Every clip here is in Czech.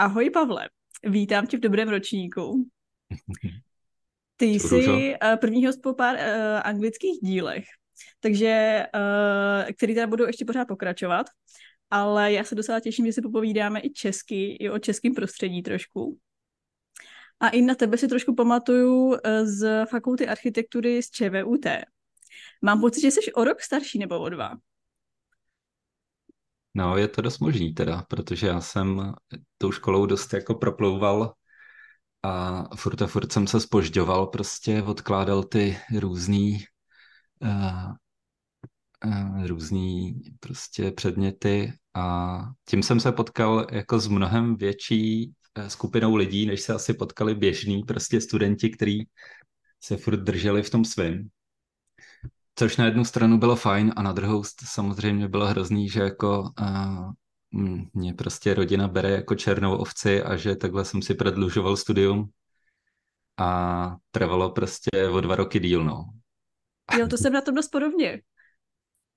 Ahoj Pavle, vítám tě v dobrém ročníku. Ty jsi uh, první host po pár uh, anglických dílech, takže, uh, který teda budou ještě pořád pokračovat, ale já se docela těším, že si popovídáme i česky, i o českém prostředí trošku. A i na tebe si trošku pamatuju z fakulty architektury z ČVUT. Mám pocit, že jsi o rok starší nebo o dva. No, je to dost možný teda, protože já jsem tou školou dost jako proplouval a furt a furt jsem se spožďoval, prostě odkládal ty různý uh, uh, různý prostě předměty a tím jsem se potkal jako s mnohem větší eh, skupinou lidí, než se asi potkali běžní prostě studenti, kteří se furt drželi v tom svém. Což na jednu stranu bylo fajn a na druhou samozřejmě bylo hrozný, že jako uh, mě prostě rodina bere jako černou ovci a že takhle jsem si prodlužoval studium a trvalo prostě o dva roky díl, no. Jo, to jsem na tom dost podobně.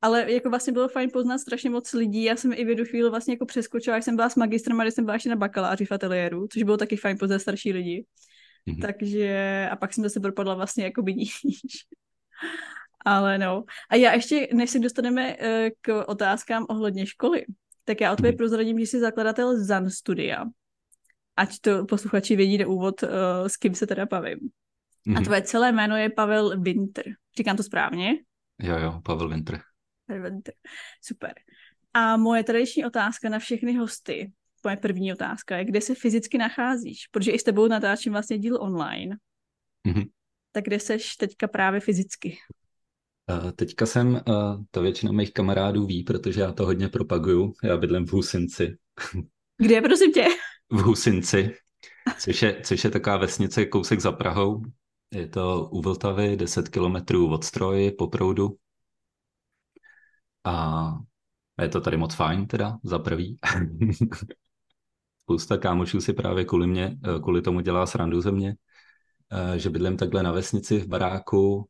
Ale jako vlastně bylo fajn poznat strašně moc lidí. Já jsem i v jednu chvíli vlastně jako přeskočila, jak jsem byla s magistrem a když jsem byla ještě na bakaláři v ateliéru, což bylo taky fajn poznat starší lidi. Mm-hmm. Takže a pak jsem zase propadla vlastně jako by níž. Ale no. A já ještě, než se dostaneme eh, k otázkám ohledně školy, tak já o tobě mhm. prozradím, že jsi zakladatel ZAN studia. Ať to posluchači vědí na úvod, uh, s kým se teda bavím. Mm-hmm. A mhm. tvoje celé jméno je Pavel Winter. Říkám to správně? Jo, jo, Pavel Winter. Pavel Winter. Super. A moje tradiční otázka na všechny hosty, moje první otázka je, kde se fyzicky nacházíš? Protože i s tebou natáčím vlastně díl online. Mm-hmm. Tak kde seš teďka právě fyzicky? Teďka jsem, to většina mých kamarádů ví, protože já to hodně propaguju, já bydlím v Husinci. Kde, prosím tě? V Husinci, což je, což je taková vesnice kousek za Prahou. Je to u Vltavy, 10 kilometrů od Stroji po proudu. A je to tady moc fajn teda, za prvý. Spousta kámošů si právě kvůli, mě, kvůli tomu dělá srandu ze mě, že bydlím takhle na vesnici v baráku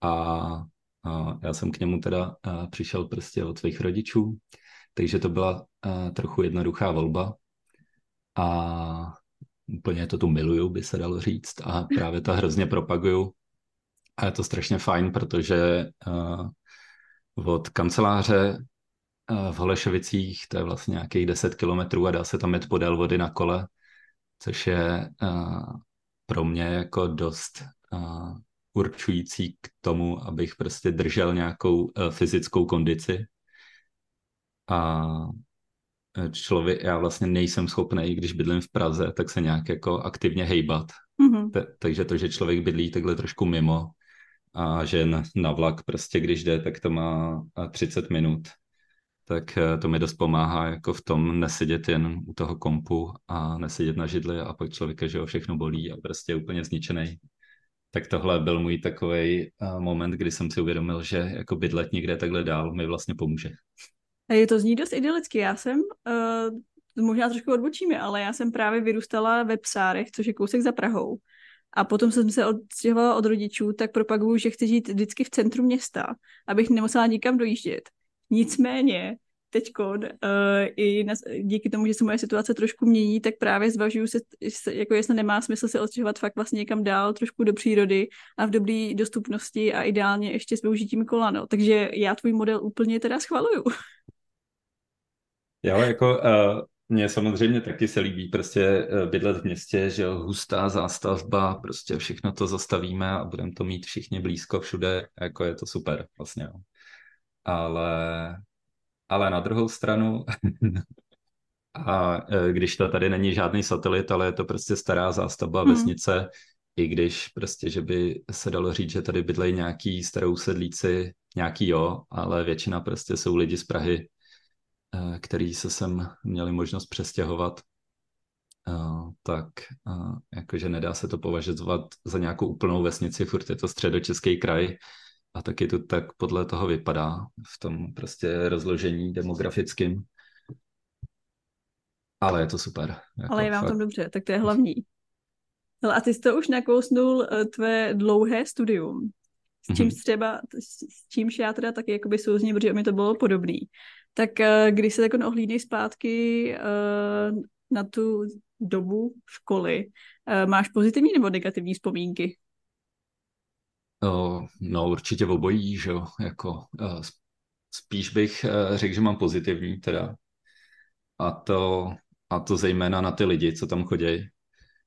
a a já jsem k němu teda přišel prostě od svých rodičů, takže to byla trochu jednoduchá volba. A úplně to tu miluju, by se dalo říct. A právě to hrozně propaguju. A je to strašně fajn, protože od kanceláře v Holešovicích, to je vlastně nějakých 10 kilometrů a dá se tam jet podél vody na kole, což je pro mě jako dost určující k tomu, abych prostě držel nějakou uh, fyzickou kondici. A eh, člověk, já vlastně nejsem schopný, když bydlím v Praze, tak se nějak jako aktivně hejbat. Mm-hmm. T- takže to, že člověk bydlí takhle trošku mimo a že na, na vlak prostě, když jde, tak to má 30 minut, tak eh, to mi dost pomáhá jako v tom nesedět jen u toho kompu a nesedět na židli a pak člověka, že ho všechno bolí a prostě je úplně zničený tak tohle byl můj takový uh, moment, kdy jsem si uvědomil, že jako bydlet někde takhle dál mi vlastně pomůže. Je to zní dost idylicky. Já jsem, uh, možná trošku odbočíme, ale já jsem právě vyrůstala ve Psárech, což je kousek za Prahou. A potom jsem se odstěhovala od rodičů, tak propaguju, že chci žít vždycky v centru města, abych nemusela nikam dojíždět. Nicméně, teď uh, i na, díky tomu, že se moje situace trošku mění, tak právě zvažuju se, jako jestli nemá smysl se odstěhovat fakt vlastně někam dál, trošku do přírody a v dobré dostupnosti a ideálně ještě s využitím kolano. Takže já tvůj model úplně teda schvaluju. Jo, jako uh, mně samozřejmě taky se líbí prostě uh, bydlet v městě, že jo, hustá zástavba, prostě všechno to zastavíme a budeme to mít všichni blízko všude, jako je to super vlastně. Ale ale na druhou stranu, a e, když to tady není žádný satelit, ale je to prostě stará zástavba hmm. vesnice, i když prostě, že by se dalo říct, že tady bydlejí nějaký starou sedlíci, nějaký jo, ale většina prostě jsou lidi z Prahy, e, který se sem měli možnost přestěhovat, e, tak jakože nedá se to považovat za nějakou úplnou vesnici, furt je to středočeský kraj, a taky to tak podle toho vypadá v tom prostě rozložení demografickým. Ale je to super. Jako Ale je vám fakt. tam dobře, tak to je hlavní. Hele, a ty jsi to už nakousnul uh, tvé dlouhé studium. S čím mm-hmm. třeba, s čímž já teda taky jakoby souzně, protože mi to bylo podobný. Tak uh, když se takhle ohlídnej zpátky uh, na tu dobu školy máš pozitivní nebo negativní vzpomínky? No, určitě obojí, že jo, jako uh, spíš bych uh, řekl, že mám pozitivní teda. A to, a to zejména na ty lidi, co tam chodí.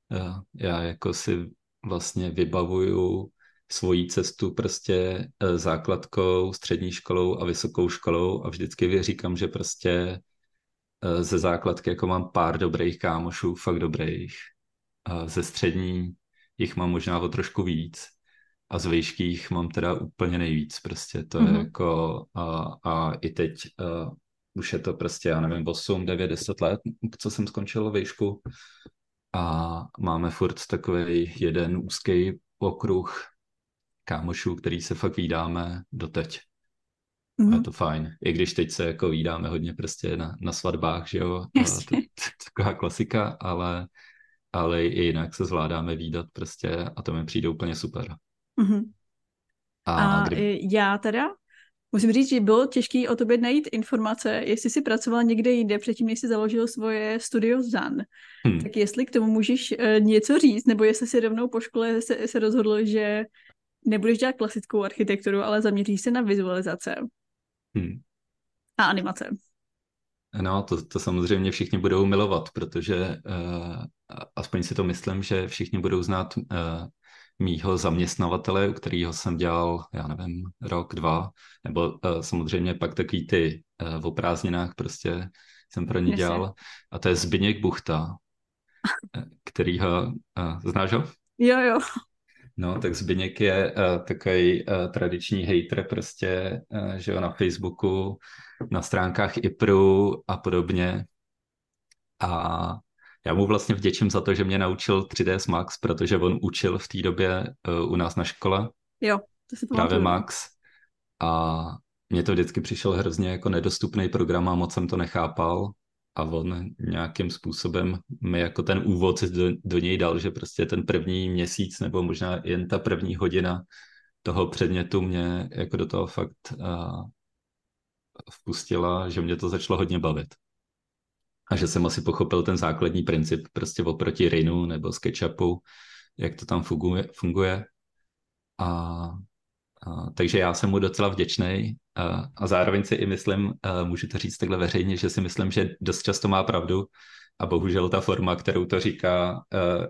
Uh, já jako si vlastně vybavuju svoji cestu prostě základkou, střední školou a vysokou školou a vždycky říkám, že prostě ze základky jako mám pár dobrých kámošů, fakt dobrých. Ze střední jich mám možná o trošku víc a z výškých mám teda úplně nejvíc prostě, to mm-hmm. je mhm. jako a, a i teď a, už je to prostě, já nevím, 8, 9, 10 let, co jsem skončil výšku a máme furt takový jeden úzký okruh kámošů, který se fakt vídáme doteď. Mm-hmm. A je mhm. to fajn. I když teď se jako vídáme hodně prostě na, na svatbách, že jo, to, to, to, taková klasika, ale, ale i jinak se zvládáme výdat prostě a to mi přijde úplně super. Mm-hmm. A, a kdy... já teda musím říct, že bylo těžké o tobě najít informace, jestli jsi pracoval někde jinde předtím, než jsi založil svoje studio ZAN. Hmm. Tak jestli k tomu můžeš uh, něco říct, nebo jestli si rovnou po škole se, se rozhodl, že nebudeš dělat klasickou architekturu, ale zaměříš se na vizualizace hmm. a animace. No, to, to samozřejmě všichni budou milovat, protože uh, aspoň si to myslím, že všichni budou znát uh, mýho zaměstnavatele, u kterého jsem dělal, já nevím, rok, dva, nebo uh, samozřejmě pak takový ty uh, v prázdninách prostě jsem pro ně dělal. A to je Zbyněk Buchta, kterýho, uh, znáš ho? Jo, jo. No, tak Zbyněk je uh, takový uh, tradiční hater prostě, uh, že jo, na Facebooku, na stránkách IPRu a podobně. A já mu vlastně vděčím za to, že mě naučil 3ds Max, protože on učil v té době uh, u nás na škole. Jo, to si Právě Max. A mně to vždycky přišel hrozně jako nedostupný program a moc jsem to nechápal. A on nějakým způsobem mi jako ten úvod do, do něj dal, že prostě ten první měsíc nebo možná jen ta první hodina toho předmětu mě jako do toho fakt uh, vpustila, že mě to začalo hodně bavit a že jsem asi pochopil ten základní princip prostě oproti Rinu nebo SketchUpu, jak to tam funguje. funguje. A, a, takže já jsem mu docela vděčný a, a zároveň si i myslím, a můžu to říct takhle veřejně, že si myslím, že dost často má pravdu a bohužel ta forma, kterou to říká,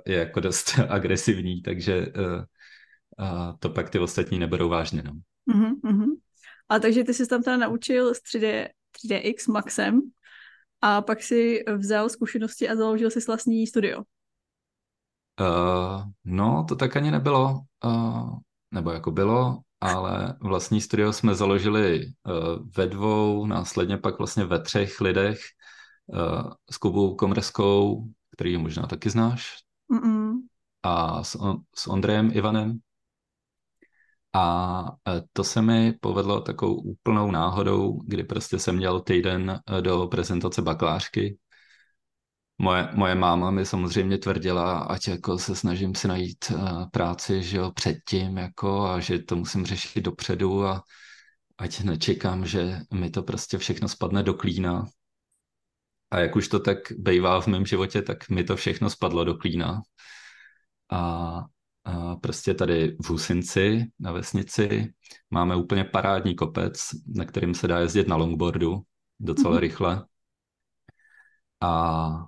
je jako dost agresivní, takže a to pak ty ostatní neberou vážně. No. Mm-hmm. A takže ty jsi tam teda naučil s 3D, 3DX Maxem, a pak si vzal zkušenosti a založil si vlastní studio. Uh, no, to tak ani nebylo. Uh, nebo jako bylo, ale vlastní studio jsme založili uh, ve dvou, následně pak vlastně ve třech lidech uh, s Kubou Komreskou, který možná taky znáš, Mm-mm. a s, s Ondrejem Ivanem. A e, to se mi povedlo takovou úplnou náhodou, kdy prostě jsem měl týden e, do prezentace bakalářky. Moje, moje máma mi samozřejmě tvrdila, ať jako se snažím si najít uh, práci, že jo, předtím, jako, a že to musím řešit dopředu a ať nečekám, že mi to prostě všechno spadne do klína. A jak už to tak bejvá v mém životě, tak mi to všechno spadlo do klína. A prostě tady v Husinci na vesnici máme úplně parádní kopec, na kterým se dá jezdit na longboardu docela mm-hmm. rychle. A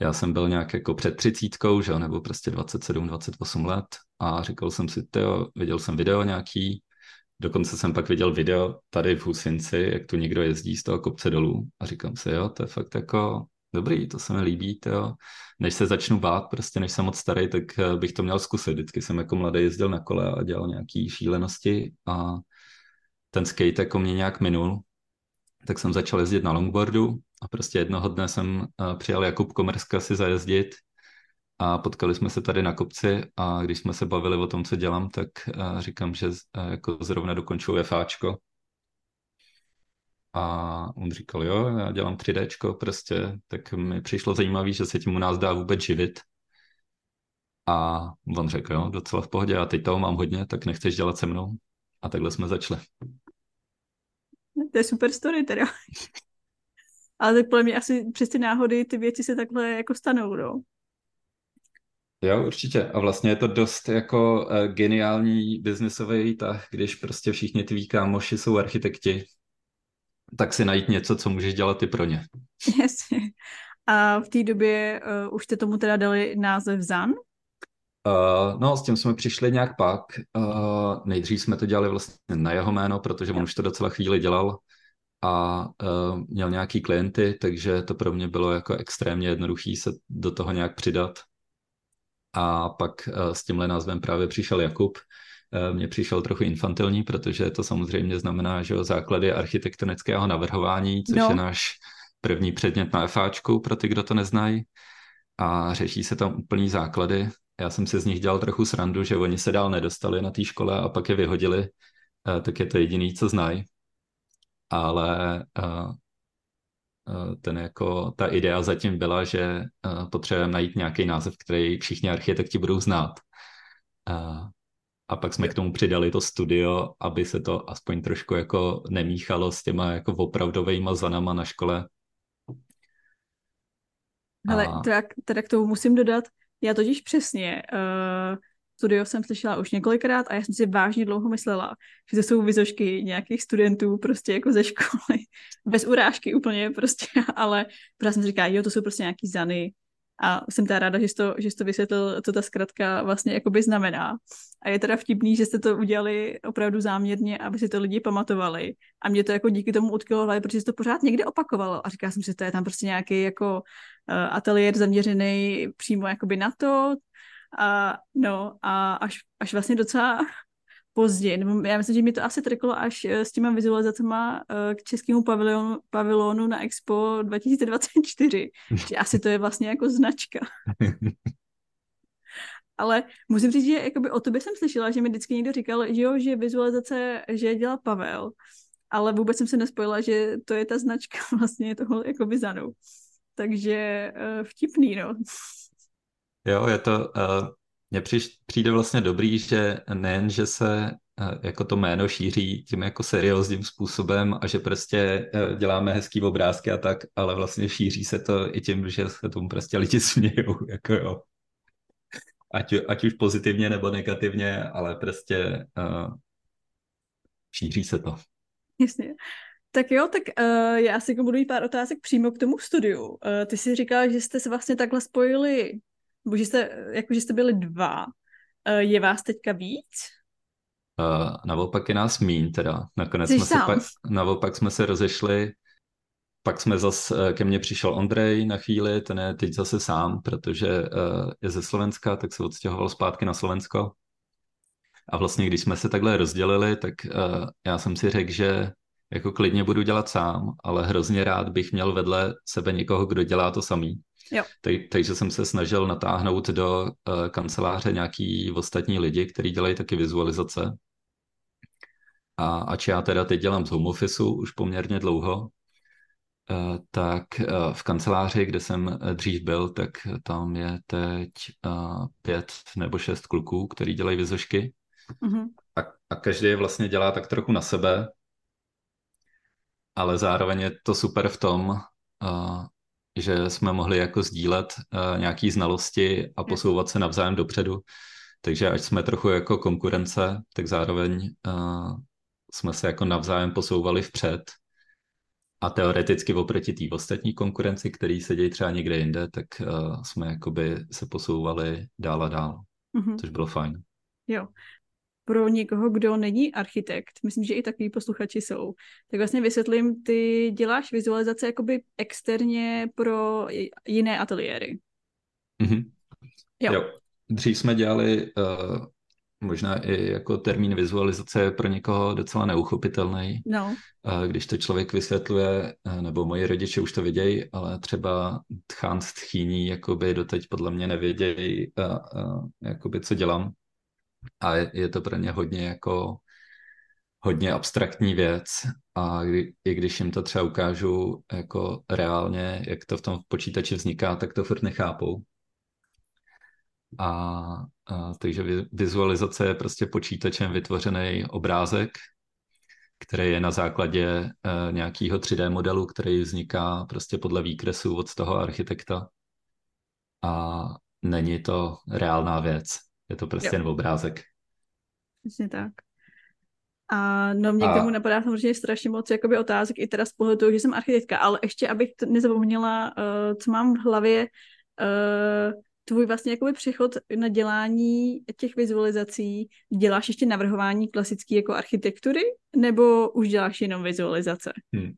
já jsem byl nějak jako před třicítkou, že nebo prostě 27, 28 let a říkal jsem si, tyjo, viděl jsem video nějaký, dokonce jsem pak viděl video tady v Husinci, jak tu někdo jezdí z toho kopce dolů a říkám si, jo, to je fakt jako dobrý, to se mi líbí, jo. Než se začnu bát, prostě než jsem moc starý, tak eh, bych to měl zkusit. Vždycky jsem jako mladý jezdil na kole a dělal nějaký šílenosti a ten skate jako mě nějak minul, tak jsem začal jezdit na longboardu a prostě jednoho dne jsem eh, přijal Jakub Komerska si zajezdit a potkali jsme se tady na kopci a když jsme se bavili o tom, co dělám, tak eh, říkám, že jako zrovna dokončuju FAčko a on říkal, jo, já dělám 3D, prostě, tak mi přišlo zajímavé, že se tím u nás dá vůbec živit. A on řekl, jo, docela v pohodě, a teď toho mám hodně, tak nechceš dělat se mnou? A takhle jsme začali. To je super story teda. Ale tak podle mě asi přes ty náhody ty věci se takhle jako stanou, no. Jo, určitě. A vlastně je to dost jako uh, geniální biznisový tah, když prostě všichni tví kámoši jsou architekti, tak si najít něco, co můžeš dělat i pro ně. Jasně. A v té době uh, už jste tomu teda dali název ZAN? Uh, no, s tím jsme přišli nějak pak. Uh, nejdřív jsme to dělali vlastně na jeho jméno, protože on už to docela chvíli dělal a uh, měl nějaký klienty, takže to pro mě bylo jako extrémně jednoduchý se do toho nějak přidat. A pak uh, s tímhle názvem právě přišel Jakub. Uh, mně přišel trochu infantilní, protože to samozřejmě znamená, že o základy architektonického navrhování, což no. je náš první předmět na FAčku pro ty, kdo to neznají. A řeší se tam úplný základy. Já jsem si z nich dělal trochu srandu, že oni se dál nedostali na té škole a pak je vyhodili, tak je to jediný, co znají. Ale ten jako, ta idea zatím byla, že potřebujeme najít nějaký název, který všichni architekti budou znát. A pak jsme k tomu přidali to studio, aby se to aspoň trošku jako nemíchalo s těma jako opravdovejma zanama na škole, ale a... teda, teda k tomu musím dodat, já totiž přesně uh, studio jsem slyšela už několikrát a já jsem si vážně dlouho myslela, že to jsou vizošky nějakých studentů prostě jako ze školy, bez urážky úplně prostě, ale právě jsem si říkala, jo, to jsou prostě nějaký zany, a jsem teda ráda, že jsi to, že jsi to vysvětlil, co ta zkratka vlastně jakoby znamená. A je teda vtipný, že jste to udělali opravdu záměrně, aby si to lidi pamatovali. A mě to jako díky tomu utkilo protože se to pořád někde opakovalo. A říkala jsem si, že to je tam prostě nějaký jako uh, ateliér zaměřený přímo jakoby na to. A, no a až, až vlastně docela pozdě, nebo já myslím, že mi to asi trklo až eh, s těma vizualizacemi eh, k českému pavilonu, pavilonu na Expo 2024, že asi to je vlastně jako značka. Ale musím říct, že jakoby o tobě jsem slyšela, že mi vždycky někdo říkal, že jo, že vizualizace, že dělá Pavel, ale vůbec jsem se nespojila, že to je ta značka vlastně toho jakoby Zanu. Takže uh, vtipný, no. Jo, je to, uh, mně přijde vlastně dobrý, že nejen, že se eh, jako to jméno šíří tím jako seriózním způsobem a že prostě eh, děláme hezký obrázky a tak, ale vlastně šíří se to i tím, že se tomu prostě lidi smějou, jako jo. Ať, ať už pozitivně nebo negativně, ale prostě uh, šíří se to. Jasně. Tak jo, tak uh, já si budu mít pár otázek přímo k tomu studiu. Uh, ty jsi říkala, že jste se vlastně takhle spojili nebo že jste, jako, že jste byli dva. Eh, je vás teďka víc? Uh, naopak je nás míň teda. Nakonec jsme se pak, naopak jsme se rozešli, pak jsme zase, ke mně přišel Ondrej na chvíli, ten je teď zase sám, protože uh, je ze Slovenska, tak se odstěhoval zpátky na Slovensko. A vlastně, když jsme se takhle rozdělili, tak uh, já jsem si řekl, že jako klidně budu dělat sám, ale hrozně rád bych měl vedle sebe někoho, kdo dělá to samý. Jo. Takže jsem se snažil natáhnout do uh, kanceláře nějaký ostatní lidi, kteří dělají taky vizualizace. A ač já teda teď dělám z home office už poměrně dlouho, uh, tak uh, v kanceláři, kde jsem dřív byl, tak tam je teď uh, pět nebo šest kluků, který dělají vizošky. Mm-hmm. A, a každý je vlastně dělá tak trochu na sebe, ale zároveň je to super v tom, že jsme mohli jako sdílet uh, nějaký znalosti a posouvat se navzájem dopředu. Takže ať jsme trochu jako konkurence, tak zároveň uh, jsme se jako navzájem posouvali vpřed. A teoreticky oproti té ostatní konkurenci, který se dějí třeba někde jinde, tak uh, jsme jakoby se posouvali dál a dál, mm-hmm. což bylo fajn. Jo pro někoho, kdo není architekt, myslím, že i takový posluchači jsou, tak vlastně vysvětlím, ty děláš vizualizace jakoby externě pro jiné ateliéry. Mm-hmm. Jo. jo. Dřív jsme dělali uh, možná i jako termín vizualizace pro někoho docela neuchopitelný. No. Uh, když to člověk vysvětluje, uh, nebo moji rodiče už to vidějí, ale třeba tchán z tchýní jakoby doteď podle mě nevědějí, uh, uh, jakoby co dělám a je, to pro ně hodně jako hodně abstraktní věc a kdy, i když jim to třeba ukážu jako reálně, jak to v tom počítači vzniká, tak to furt nechápou. A, a takže vizualizace je prostě počítačem vytvořený obrázek který je na základě uh, nějakého 3D modelu, který vzniká prostě podle výkresu od toho architekta. A není to reálná věc. Je to prostě jo. jen obrázek. Přesně tak. A no mě a... k tomu napadá samozřejmě strašně moc jakoby otázek i teda z pohledu toho, že jsem architektka, ale ještě abych to nezapomněla, uh, co mám v hlavě, uh, tvůj vlastně jakoby přechod na dělání těch vizualizací, děláš ještě navrhování klasické jako architektury, nebo už děláš jenom vizualizace? Hmm.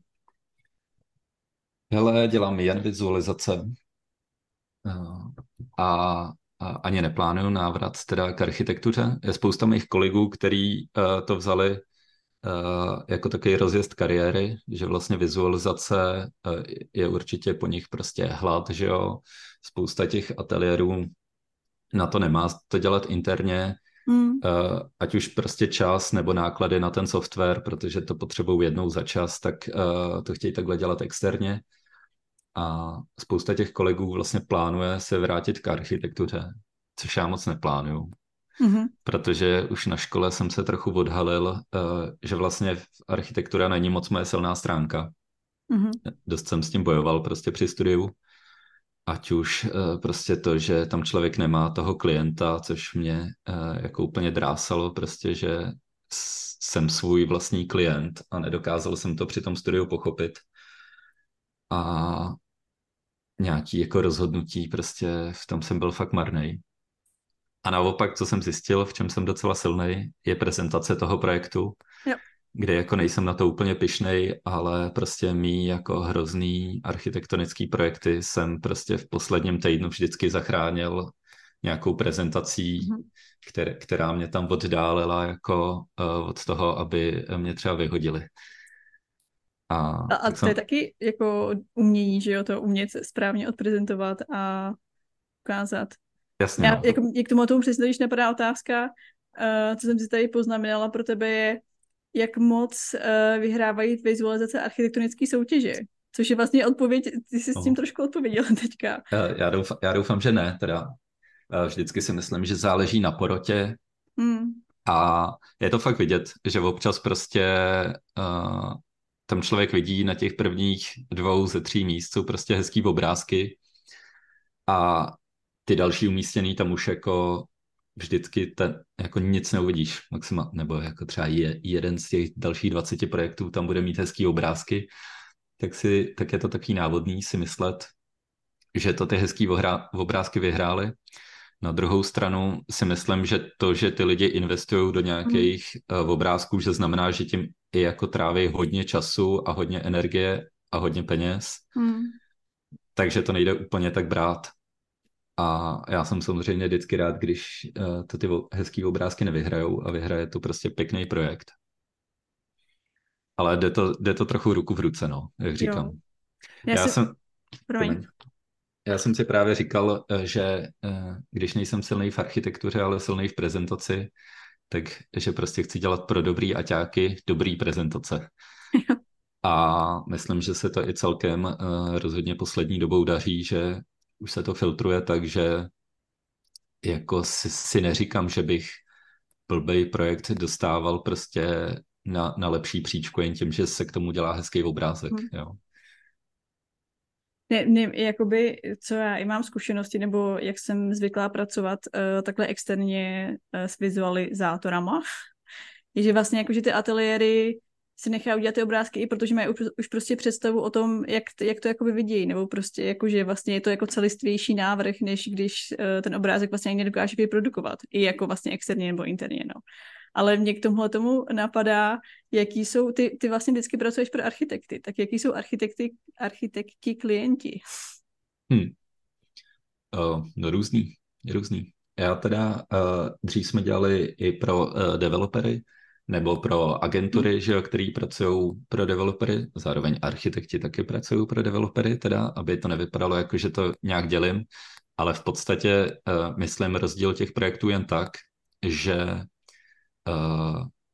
Hele, dělám jen vizualizace a, a ani neplánuju návrat teda k architektuře. Je spousta mých kolegů, který uh, to vzali uh, jako takový rozjezd kariéry, že vlastně vizualizace uh, je určitě po nich prostě hlad, že jo, spousta těch ateliérů na to nemá to dělat interně, mm. ať už prostě čas nebo náklady na ten software, protože to potřebují jednou za čas, tak to chtějí takhle dělat externě. A spousta těch kolegů vlastně plánuje se vrátit k architektuře, což já moc neplánuju. Mm-hmm. Protože už na škole jsem se trochu odhalil, uh, že vlastně architektura není moc moje silná stránka. Mm-hmm. Dost jsem s tím bojoval prostě při studiu ať už uh, prostě to, že tam člověk nemá toho klienta, což mě uh, jako úplně drásalo, prostě, že jsem svůj vlastní klient a nedokázal jsem to při tom studiu pochopit. A nějaký jako rozhodnutí, prostě v tom jsem byl fakt marný. A naopak, co jsem zjistil, v čem jsem docela silný, je prezentace toho projektu. Jo kde jako nejsem na to úplně pišnej, ale prostě mý jako hrozný architektonický projekty jsem prostě v posledním týdnu vždycky zachránil nějakou prezentací, mm-hmm. které, která mě tam oddálila jako uh, od toho, aby mě třeba vyhodili. A, a, a to jsem... je taky jako umění, že jo, to umět správně odprezentovat a ukázat. Jasně. Já, no. jako, jak tomu tomu přesně, když napadá otázka, uh, co jsem si tady poznamenala pro tebe je, jak moc uh, vyhrávají vizualizace architektonické soutěže. Což je vlastně odpověď, ty jsi s tím trošku odpověděl teďka. Já doufám, já doufám, že ne, teda. Vždycky si myslím, že záleží na porotě hmm. a je to fakt vidět, že občas prostě uh, tam člověk vidí na těch prvních dvou ze tří míst jsou prostě hezký obrázky a ty další umístěný tam už jako vždycky ten, jako nic neuvidíš, maxima, nebo jako třeba je, jeden z těch dalších 20 projektů tam bude mít hezký obrázky, tak, si, tak je to takový návodný si myslet, že to ty hezký obrázky vyhrály. Na druhou stranu si myslím, že to, že ty lidi investují do nějakých mm. obrázků, že znamená, že tím i jako tráví hodně času a hodně energie a hodně peněz. Mm. Takže to nejde úplně tak brát. A já jsem samozřejmě vždycky rád, když uh, to ty hezký obrázky nevyhrajou a vyhraje to prostě pěkný projekt. Ale jde to, jde to trochu ruku v ruce, no, jak říkám. Jo. Já, já si... jsem... Promiň. Já jsem si právě říkal, eh, že eh, když nejsem silný v architektuře, ale silný v prezentaci, tak že prostě chci dělat pro dobrý aťáky dobrý prezentace. A myslím, že se to i celkem rozhodně poslední dobou daří, že už se to filtruje tak, že jako si, si neříkám, že bych blbej projekt dostával prostě na, na lepší příčku jen tím, že se k tomu dělá hezký obrázek, hmm. jo. Ne, ne, jakoby, co já i mám zkušenosti, nebo jak jsem zvyklá pracovat uh, takhle externě uh, s vizualizátorama, je, že vlastně jakože ty ateliéry si nechají udělat ty obrázky, i protože mají už prostě představu o tom, jak, jak to jakoby vidějí, nebo prostě jako, že vlastně je to jako celistvější návrh, než když uh, ten obrázek vlastně ani nedokáže vyprodukovat, i jako vlastně externě nebo interně, no. Ale mě k tomuhle tomu napadá, jaký jsou, ty, ty vlastně vždycky pracuješ pro architekty, tak jaký jsou architekty, architekti klienti? Hmm. Uh, no různý, různý. Já teda, uh, dřív jsme dělali i pro uh, developery, nebo pro agentury, hmm. že jo, který pracují pro developery, zároveň architekti taky pracují pro developery, teda, aby to nevypadalo jako, že to nějak dělím, ale v podstatě uh, myslím rozdíl těch projektů jen tak, že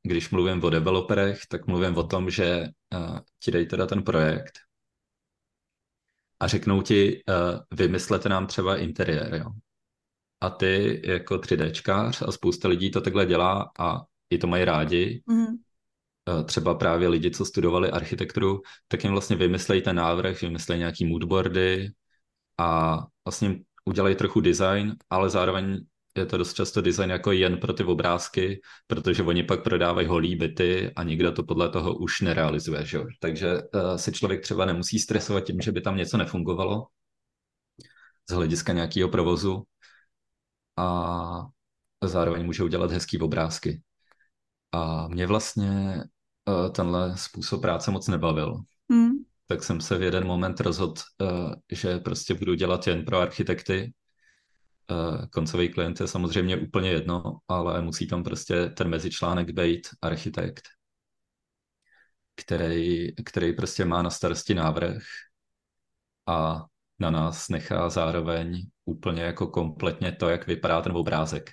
když mluvím o developerech, tak mluvím o tom, že uh, ti dej teda ten projekt a řeknou ti, uh, vymyslete nám třeba interiér, jo. A ty jako 3Dčkář a spousta lidí to takhle dělá a i to mají rádi, mm. třeba právě lidi, co studovali architekturu, tak jim vlastně vymyslejí ten návrh, vymyslejí nějaký moodboardy a vlastně udělají trochu design, ale zároveň je to dost často design jako jen pro ty obrázky, protože oni pak prodávají holý byty a nikdo to podle toho už nerealizuje. Že? Takže uh, si člověk třeba nemusí stresovat tím, že by tam něco nefungovalo z hlediska nějakého provozu a zároveň může udělat hezký obrázky. A mě vlastně uh, tenhle způsob práce moc nebavil. Mm. Tak jsem se v jeden moment rozhodl, uh, že prostě budu dělat jen pro architekty koncový klient je samozřejmě úplně jedno, ale musí tam prostě ten mezičlánek být architekt, který, který prostě má na starosti návrh a na nás nechá zároveň úplně jako kompletně to, jak vypadá ten obrázek.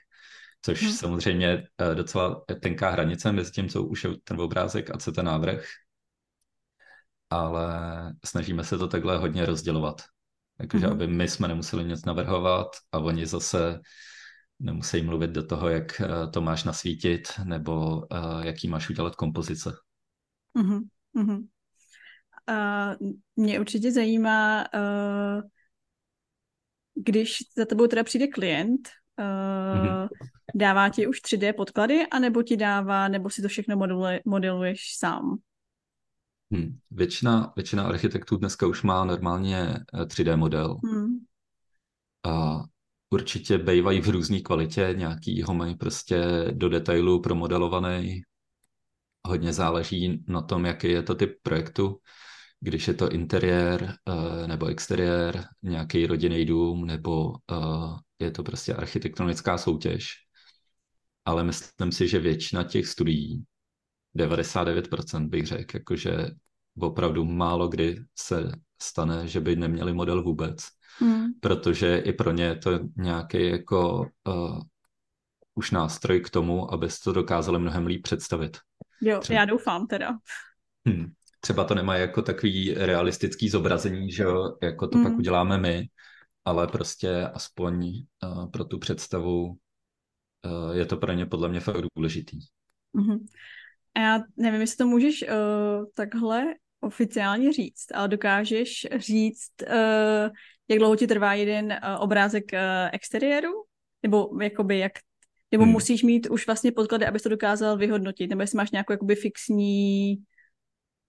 Což hmm. samozřejmě eh, docela tenká hranice mezi tím, co už je ten obrázek a co ten návrh. Ale snažíme se to takhle hodně rozdělovat. Jakože, mm-hmm. aby my jsme nemuseli nic navrhovat a oni zase nemusí mluvit do toho, jak eh, to máš nasvítit nebo uh, jaký máš udělat kompozice. Mm-hmm. Uh, mě určitě zajímá, uh, když za tebou teda přijde klient, uh, mm-hmm. dává ti už 3D podklady, anebo ti dává, nebo si to všechno modeluje, modeluješ sám? Hmm. Většina, většina architektů dneska už má normálně 3D eh, model. Hmm. A určitě bývají v různé kvalitě, nějaký ho mají prostě do detailu promodelovaný. Hodně záleží na tom, jaký je to typ projektu. Když je to interiér eh, nebo exteriér, nějaký rodinný dům, nebo eh, je to prostě architektonická soutěž. Ale myslím si, že většina těch studií 99% bych řekl, jakože opravdu málo kdy se stane, že by neměli model vůbec. Hmm. Protože i pro ně je to nějaký jako uh, už nástroj k tomu, aby to dokázali mnohem líp představit. Jo, třeba, já doufám teda. Hmm, třeba to nemá jako takový realistický zobrazení, že jo, jako to hmm. pak uděláme my, ale prostě aspoň uh, pro tu představu uh, je to pro ně podle mě fakt důležitý. Hmm. A já nevím, jestli to můžeš uh, takhle oficiálně říct, ale dokážeš říct, uh, jak dlouho ti trvá jeden uh, obrázek uh, exteriéru? Nebo jakoby jak nebo hmm. musíš mít už vlastně podklady, abys to dokázal vyhodnotit, nebo jestli máš nějakou jakoby fixní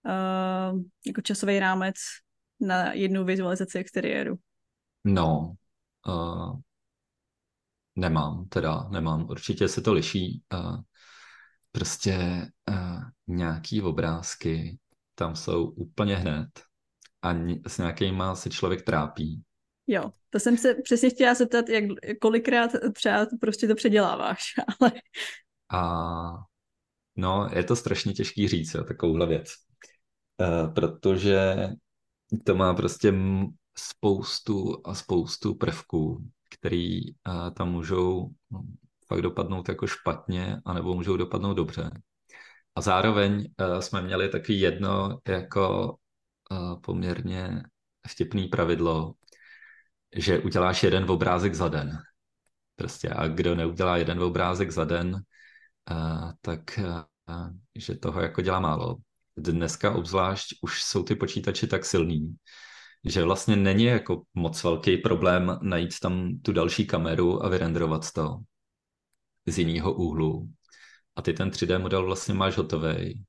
uh, jako časový rámec na jednu vizualizaci exteriéru? No, uh, nemám, teda nemám. Určitě se to liší. Uh, prostě uh, nějaký obrázky tam jsou úplně hned a s nějakýma se člověk trápí. Jo, to jsem se přesně chtěla zeptat, jak, kolikrát třeba prostě to předěláváš, ale... A no, je to strašně těžký říct, jo, takovouhle věc. Uh, protože to má prostě spoustu a spoustu prvků, který uh, tam můžou fakt dopadnout jako špatně, anebo můžou dopadnout dobře. A zároveň uh, jsme měli taky jedno jako uh, poměrně vtipný pravidlo, že uděláš jeden obrázek za den. Prostě a kdo neudělá jeden obrázek za den, uh, tak uh, že toho jako dělá málo. Dneska obzvlášť už jsou ty počítače tak silný, že vlastně není jako moc velký problém najít tam tu další kameru a vyrenderovat to z jiného úhlu. A ty ten 3D model vlastně máš hotový.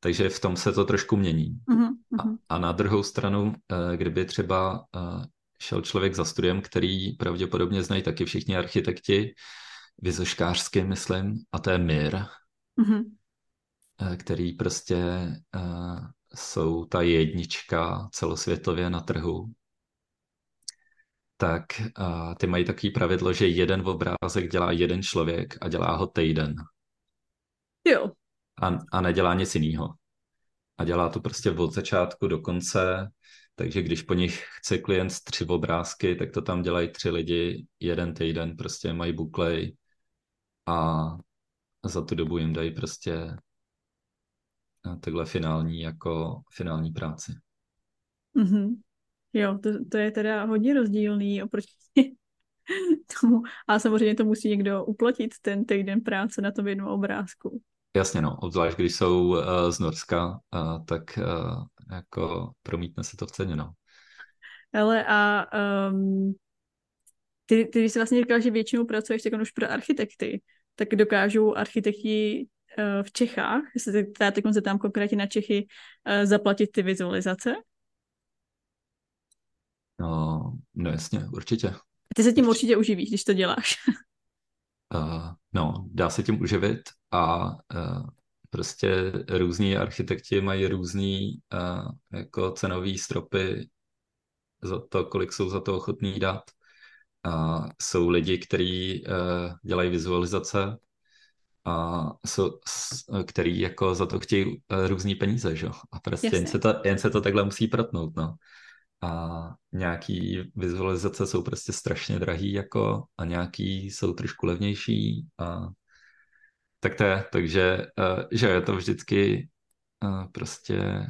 Takže v tom se to trošku mění. Uh-huh. A, a na druhou stranu, eh, kdyby třeba eh, šel člověk za studiem, který pravděpodobně znají taky všichni architekti, vizoškářsky, myslím, a to je MIR, uh-huh. který prostě jsou ta jednička celosvětově na trhu tak uh, ty mají takový pravidlo, že jeden obrázek dělá jeden člověk a dělá ho týden. Jo. A, a nedělá nic jiného. A dělá to prostě od začátku do konce, takže když po nich chce klient tři obrázky, tak to tam dělají tři lidi jeden týden, prostě mají buklej a za tu dobu jim dají prostě takhle finální jako finální práci. Mm-hmm. Jo, to, to je teda hodně rozdílný oproti tomu. A samozřejmě to musí někdo uplatit, ten týden práce na tom jednom obrázku. Jasně, no, obzvlášť když jsou uh, z Norska, uh, tak uh, jako promítne se to v ceně, no. Ale a um, ty, ty jsi vlastně říkal, že většinou pracuješ tak už pro architekty, tak dokážou architekti uh, v Čechách, jestli já teď se tam konkrétně na Čechy, uh, zaplatit ty vizualizace? No, no jasně, určitě. Ty se tím určitě uživíš, když to děláš. uh, no, dá se tím uživit a uh, prostě různí architekti mají různý uh, jako cenový stropy za to, kolik jsou za to ochotní dát. A jsou lidi, kteří uh, dělají vizualizace a jsou, který jako za to chtějí uh, různý peníze, že? A prostě jen se, to, jen se to takhle musí protnout, no. A nějaký vizualizace jsou prostě strašně drahý jako a nějaký jsou trošku levnější a tak to je, takže uh, že je to vždycky uh, prostě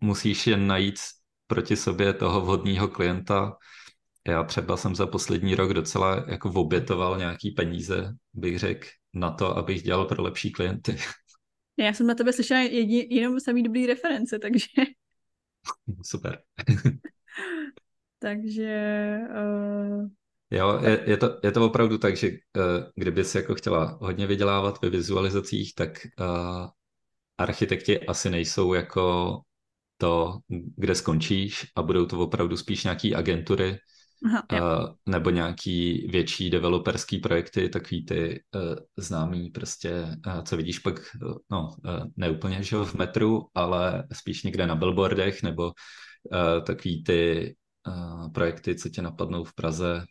musíš jen najít proti sobě toho vhodného klienta. Já třeba jsem za poslední rok docela jako obětoval nějaký peníze, bych řekl, na to, abych dělal pro lepší klienty. Já jsem na tebe slyšela jedin, jenom samý dobrý reference, takže... Super. takže... Uh... Jo, je, je, to, je to opravdu tak, že uh, kdyby si jako chtěla hodně vydělávat ve vizualizacích, tak uh, architekti asi nejsou jako to, kde skončíš a budou to opravdu spíš nějaký agentury Aha, uh, nebo nějaký větší developerský projekty, takový ty uh, známý prostě, uh, co vidíš pak, uh, no, uh, neúplně, že v metru, ale spíš někde na billboardech nebo uh, takový ty projekty, co tě napadnou v Praze,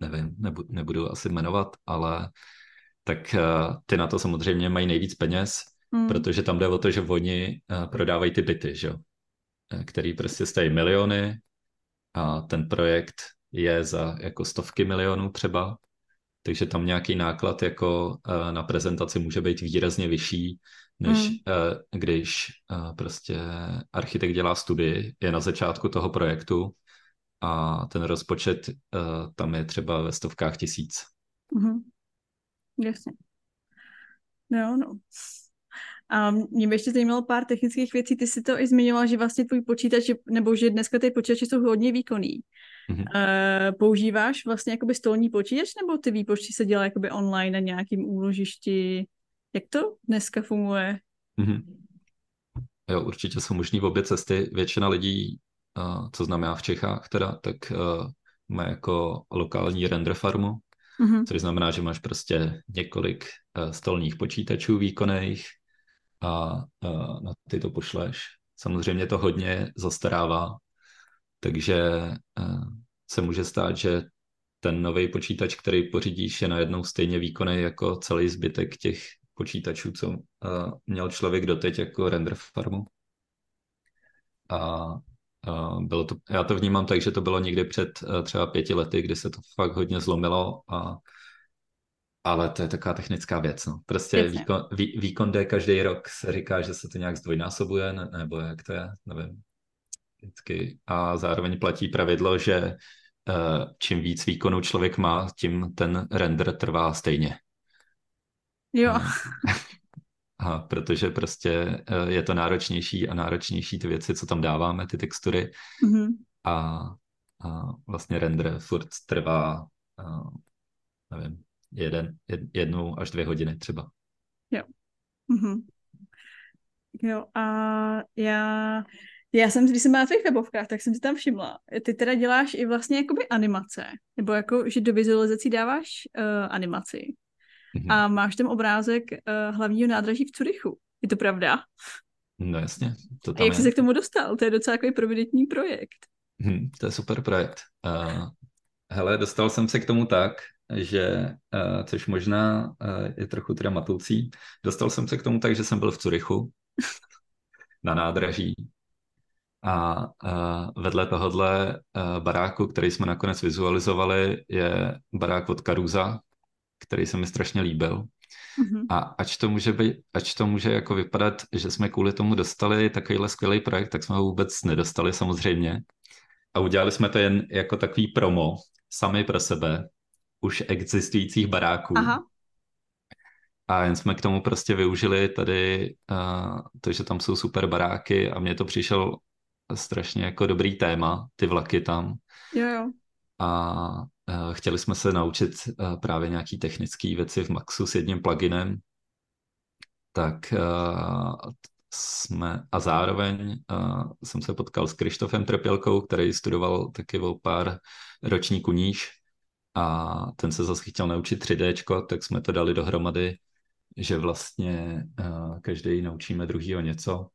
nevím, nebu, nebudu asi jmenovat, ale tak uh, ty na to samozřejmě mají nejvíc peněz, hmm. protože tam jde o to, že oni uh, prodávají ty byty, že uh, který prostě stojí miliony a ten projekt je za jako stovky milionů třeba, takže tam nějaký náklad jako na prezentaci může být výrazně vyšší, než hmm. uh, když uh, prostě architekt dělá studii, je na začátku toho projektu a ten rozpočet uh, tam je třeba ve stovkách tisíc. Mm-hmm. Jasně. No, no. A mě by ještě zajímalo pár technických věcí. Ty si to i zmiňoval, že vlastně tvůj počítač, nebo že dneska ty počítače jsou hodně výkonný. Mm-hmm. Uh, používáš vlastně jakoby stolní počítač, nebo ty výpočty se dělají jakoby online na nějakým úložišti? Jak to dneska funguje? Mm-hmm. Jo, určitě jsou možný v obě cesty. Většina lidí co znamená v Čechách teda, tak uh, má jako lokální render farmu, mm-hmm. což znamená, že máš prostě několik uh, stolních počítačů výkonných a uh, na ty to pošleš. Samozřejmě to hodně zastarává, takže uh, se může stát, že ten nový počítač, který pořídíš, je najednou stejně výkonný jako celý zbytek těch počítačů, co uh, měl člověk doteď jako render farmu. A bylo to, já to vnímám tak, že to bylo někdy před eh, třeba pěti lety, kdy se to fakt hodně zlomilo, a, ale to je taková technická věc. No. Prostě výkon, vý, výkon jde každý rok, se říká, že se to nějak zdvojnásobuje, ne, nebo jak to je, nevím. Vždycky. A zároveň platí pravidlo, že uh, čím víc výkonu člověk má, tím ten render trvá stejně. Jo. A protože prostě eh, je to náročnější a náročnější ty věci, co tam dáváme, ty textury. Mm-hmm. A, a vlastně render furt trvá, a, nevím, jeden, jed, jednu až dvě hodiny třeba. Jo. Mm-hmm. Jo a já, já jsem, když jsem byla na tvých webovkách, tak jsem si tam všimla. Ty teda děláš i vlastně jakoby animace, nebo jako, že do vizualizací dáváš uh, animaci. Mm-hmm. A máš tam obrázek uh, hlavního nádraží v Curychu. Je to pravda? No jasně. To tam a jak je. jsi se k tomu dostal? To je docela takový providentní projekt. Hmm, to je super projekt. Uh, hele, dostal jsem se k tomu tak, že, uh, což možná uh, je trochu teda matoucí, dostal jsem se k tomu tak, že jsem byl v Curychu na nádraží a uh, vedle tohohle uh, baráku, který jsme nakonec vizualizovali, je barák od Karuza, který se mi strašně líbil. Mm-hmm. A ač to může být, ač to může jako vypadat, že jsme kvůli tomu dostali takovýhle skvělý projekt, tak jsme ho vůbec nedostali samozřejmě. A udělali jsme to jen jako takový promo, sami pro sebe, už existujících baráků. Aha. A jen jsme k tomu prostě využili tady uh, to, že tam jsou super baráky a mně to přišel strašně jako dobrý téma, ty vlaky tam. Jo, jo. A uh, chtěli jsme se naučit uh, právě nějaký technické věci v Maxu s jedním pluginem, tak uh, jsme a zároveň uh, jsem se potkal s Krištofem Trepělkou, který studoval taky o pár ročníků níž a ten se zase chtěl naučit 3D, tak jsme to dali dohromady, že vlastně uh, každý naučíme druhýho něco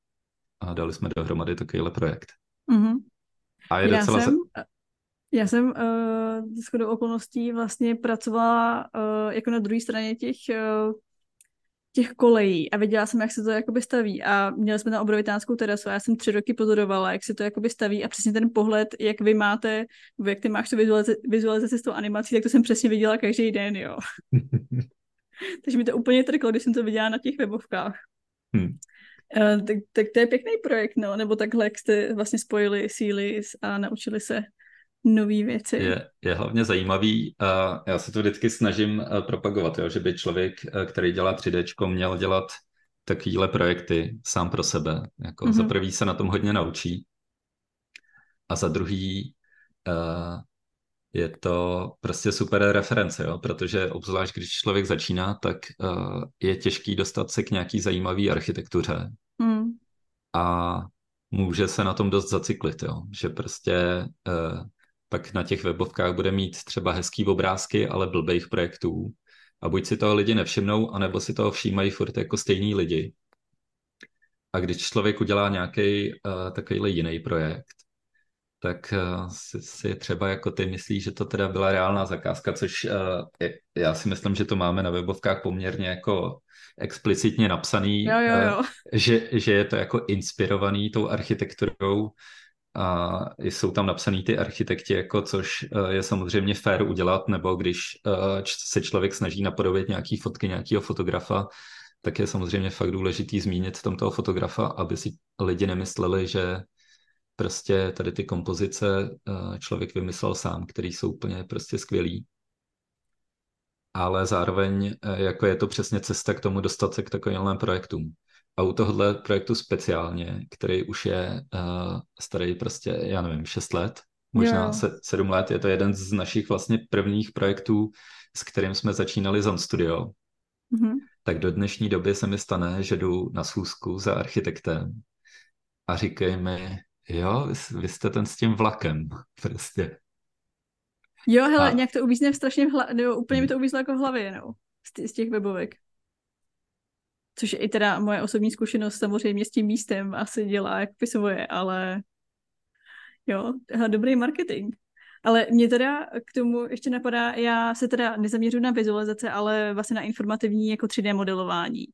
a dali jsme dohromady takovýhle projekt. Mm-hmm. A je já docela... Jsem, já jsem uh, s chodou okolností vlastně pracovala uh, jako na druhé straně těch uh, těch kolejí a viděla jsem, jak se to jakoby staví a měli jsme tam obrovitánskou terasu a já jsem tři roky pozorovala, jak se to jakoby staví a přesně ten pohled, jak vy máte, jak ty máš tu vizualizaci, vizualizaci s tou animací, tak to jsem přesně viděla každý den, jo. Takže mi to úplně trklo, když jsem to viděla na těch webovkách. Hmm. Uh, tak, tak to je pěkný projekt, no, nebo takhle, jak jste vlastně spojili síly a naučili se nové věci. Je, je hlavně zajímavý a já se to vždycky snažím eh, propagovat, jo, že by člověk, eh, který dělá 3D, měl dělat takovéhle projekty sám pro sebe. Jako mm-hmm. Za prvý se na tom hodně naučí a za druhý uh, je to prostě super reference, jo? protože obzvlášť když člověk začíná, tak uh, je těžký dostat se k nějaký zajímavý architektuře. Mm. A může se na tom dost zacyklit, jo? že prostě uh, pak na těch webovkách bude mít třeba hezký obrázky, ale blbejch projektů. A buď si toho lidi nevšimnou, anebo si toho všímají furt jako stejní lidi. A když člověk udělá nějaký uh, takovýhle jiný projekt, tak uh, si, si třeba jako ty myslíš, že to teda byla reálná zakázka, což uh, je, já si myslím, že to máme na webovkách poměrně jako explicitně napsaný, jo, jo, jo. Uh, že, že je to jako inspirovaný tou architekturou, a jsou tam napsaný ty architekti, jako což eh, je samozřejmě fair udělat, nebo když eh, se člověk snaží napodobit nějaký fotky nějakého fotografa, tak je samozřejmě fakt důležitý zmínit tam toho fotografa, aby si lidi nemysleli, že prostě tady ty kompozice eh, člověk vymyslel sám, který jsou úplně prostě skvělý. Ale zároveň jako je to přesně cesta k tomu dostat se k takovým projektům. A u tohohle projektu speciálně, který už je uh, starý prostě, já nevím, 6 let, možná se, 7 let, je to jeden z našich vlastně prvních projektů, s kterým jsme začínali Zon Studio. Mm-hmm. Tak do dnešní doby se mi stane, že jdu na schůzku za architektem a říkají mi, jo, vy, vy jste ten s tím vlakem, prostě. Jo, hele, a... nějak to uvízne strašně v hlavě, nebo úplně mi to uvízlo jako v hlavě, no, z, z těch webovek. Což i teda moje osobní zkušenost samozřejmě s tím místem asi dělá jak svoje, ale jo, dobrý marketing. Ale mě teda k tomu ještě napadá, já se teda nezaměřuji na vizualizace, ale vlastně na informativní jako 3D modelování.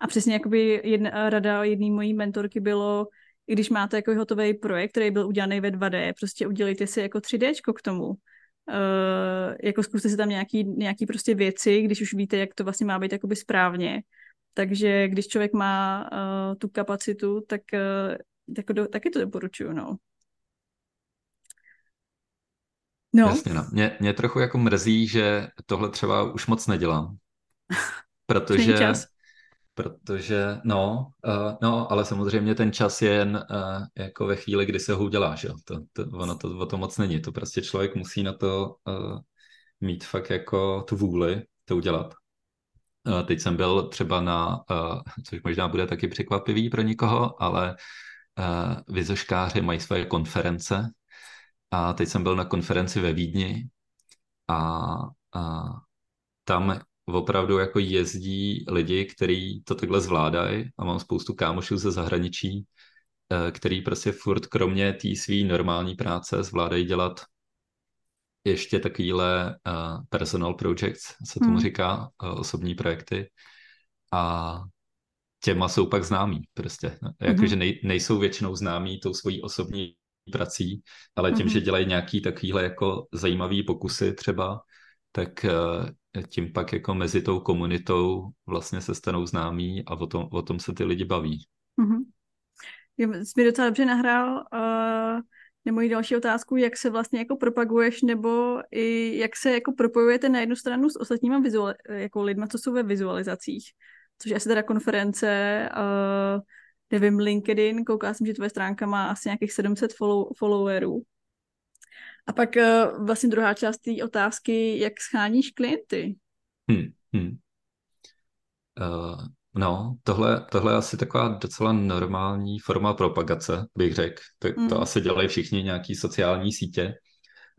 A přesně jakoby jedna rada jedné mojí mentorky bylo, když máte jako hotový projekt, který byl udělaný ve 2D, prostě udělejte si jako 3D k tomu. Uh, jako zkuste si tam nějaký, nějaký prostě věci, když už víte, jak to vlastně má být jakoby správně. Takže když člověk má uh, tu kapacitu, tak uh, jako do, taky to doporučuju, no. No. Jasně, no. Mě, mě trochu jako mrzí, že tohle třeba už moc nedělám. Protože, čas. protože no, uh, no, ale samozřejmě ten čas je jen uh, jako ve chvíli, kdy se ho uděláš, jo. To, to, ono to, o to moc není. To prostě člověk musí na to uh, mít fakt jako tu vůli to udělat. Eh, teď jsem byl třeba na, eh, což možná bude taky překvapivý pro někoho, ale eh, vizoškáři mají své konference. A teď jsem byl na konferenci ve Vídni a, a tam opravdu jako jezdí lidi, kteří to takhle zvládají. A mám spoustu kámošů ze zahraničí, který prostě furt kromě té své normální práce zvládají dělat ještě takovýhle uh, personal projects, se tomu hmm. říká, uh, osobní projekty. A těma jsou pak známí prostě. Jakože hmm. nej, nejsou většinou známí tou svojí osobní prací, ale tím, hmm. že dělají nějaký takovýhle jako zajímavý pokusy třeba, tak uh, tím pak jako mezi tou komunitou vlastně se stanou známí a o tom, o tom se ty lidi baví. Mm-hmm. Jsi mi docela dobře nahrál uh, na moji další otázku, jak se vlastně jako propaguješ, nebo i jak se jako propojujete na jednu stranu s ostatníma vizuali- jako lidma, co jsou ve vizualizacích, což je asi teda konference, uh, nevím, LinkedIn, koukala jsem, že tvoje stránka má asi nějakých 700 follow, followerů. A pak uh, vlastně druhá část té otázky, jak scháníš klienty? Hmm, hmm. Uh, no, tohle, tohle je asi taková docela normální forma propagace, bych řekl. To, hmm. to asi dělají všichni nějaký sociální sítě.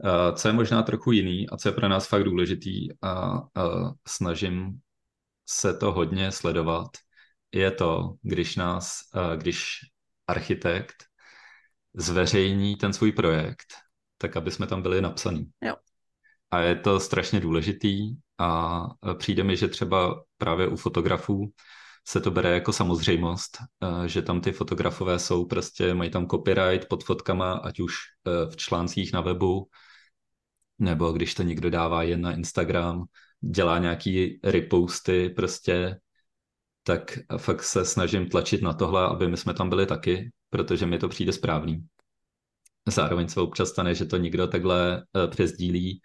Uh, co je možná trochu jiný a co je pro nás fakt důležitý a uh, snažím se to hodně sledovat, je to, když nás, uh, když architekt zveřejní ten svůj projekt, tak aby jsme tam byli napsaný. Jo. A je to strašně důležitý a přijde mi, že třeba právě u fotografů se to bere jako samozřejmost, že tam ty fotografové jsou prostě, mají tam copyright pod fotkama, ať už e, v článcích na webu, nebo když to někdo dává jen na Instagram, dělá nějaký reposty prostě, tak fakt se snažím tlačit na tohle, aby my jsme tam byli taky, protože mi to přijde správný. Zároveň se občas stane, že to někdo takhle e, přezdílí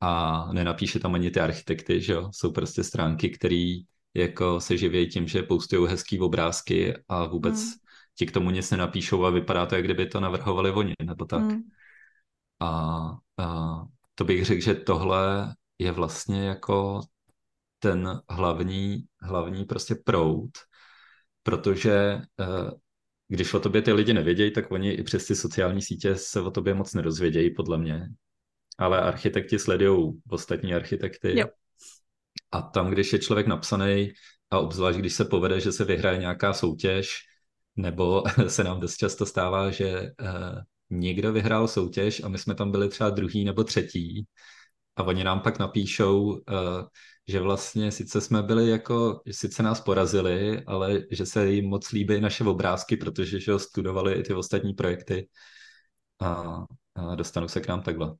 a nenapíše tam ani ty architekty, že jo? Jsou prostě stránky, které jako se živějí tím, že postují hezký obrázky a vůbec hmm. ti k tomu nic nenapíšou a vypadá to, jak kdyby to navrhovali oni, nebo tak. Hmm. A, a to bych řekl, že tohle je vlastně jako ten hlavní, hlavní prostě proud, protože eh, když o tobě ty lidi nevědějí, tak oni i přes ty sociální sítě se o tobě moc nerozvědějí, podle mě. Ale architekti sledují ostatní architekty. Jo. A tam, když je člověk napsaný, a obzvlášť, když se povede, že se vyhraje nějaká soutěž, nebo se nám dost často stává, že uh, někdo vyhrál soutěž a my jsme tam byli třeba druhý nebo třetí a oni nám pak napíšou, uh, že vlastně sice jsme byli jako, sice nás porazili, ale že se jim moc líbí naše obrázky, protože že studovali i ty ostatní projekty a, a dostanou se k nám takhle.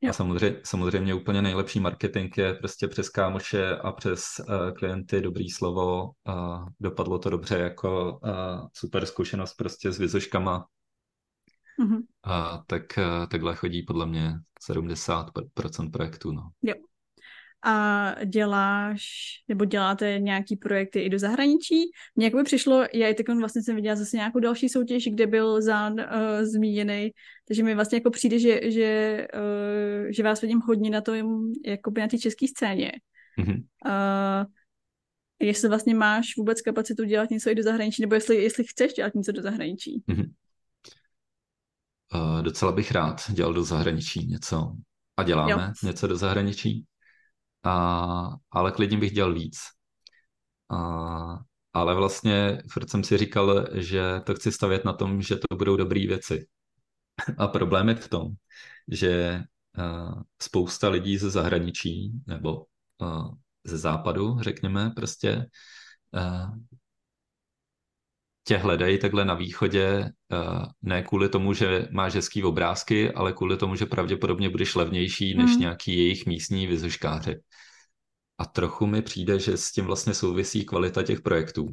Jo. A samozřejmě, samozřejmě úplně nejlepší marketing je prostě přes kámoše a přes uh, klienty dobrý slovo. A dopadlo to dobře jako uh, super zkušenost prostě s vizoškama. Mm-hmm. A tak uh, takhle chodí podle mě 70% projektů. No. Jo a děláš, nebo děláte nějaký projekty i do zahraničí. Mně jako by přišlo, já i teď vlastně jsem viděla zase nějakou další soutěž, kde byl Zán uh, zmíněný, takže mi vlastně jako přijde, že, že, uh, že vás vidím hodně na to, jako na té české scéně. Mm-hmm. Uh, jestli vlastně máš vůbec kapacitu dělat něco i do zahraničí, nebo jestli, jestli chceš dělat něco do zahraničí. Mm-hmm. Uh, docela bych rád dělal do zahraničí něco. A děláme jo. něco do zahraničí a, ale klidně bych dělal víc. A, ale vlastně furt jsem si říkal, že to chci stavět na tom, že to budou dobré věci. A problém je v tom, že uh, spousta lidí ze zahraničí nebo uh, ze západu, řekněme, prostě tě hledají takhle na východě ne kvůli tomu, že máš hezký obrázky, ale kvůli tomu, že pravděpodobně budeš levnější než hmm. nějaký jejich místní vizuškáři. A trochu mi přijde, že s tím vlastně souvisí kvalita těch projektů.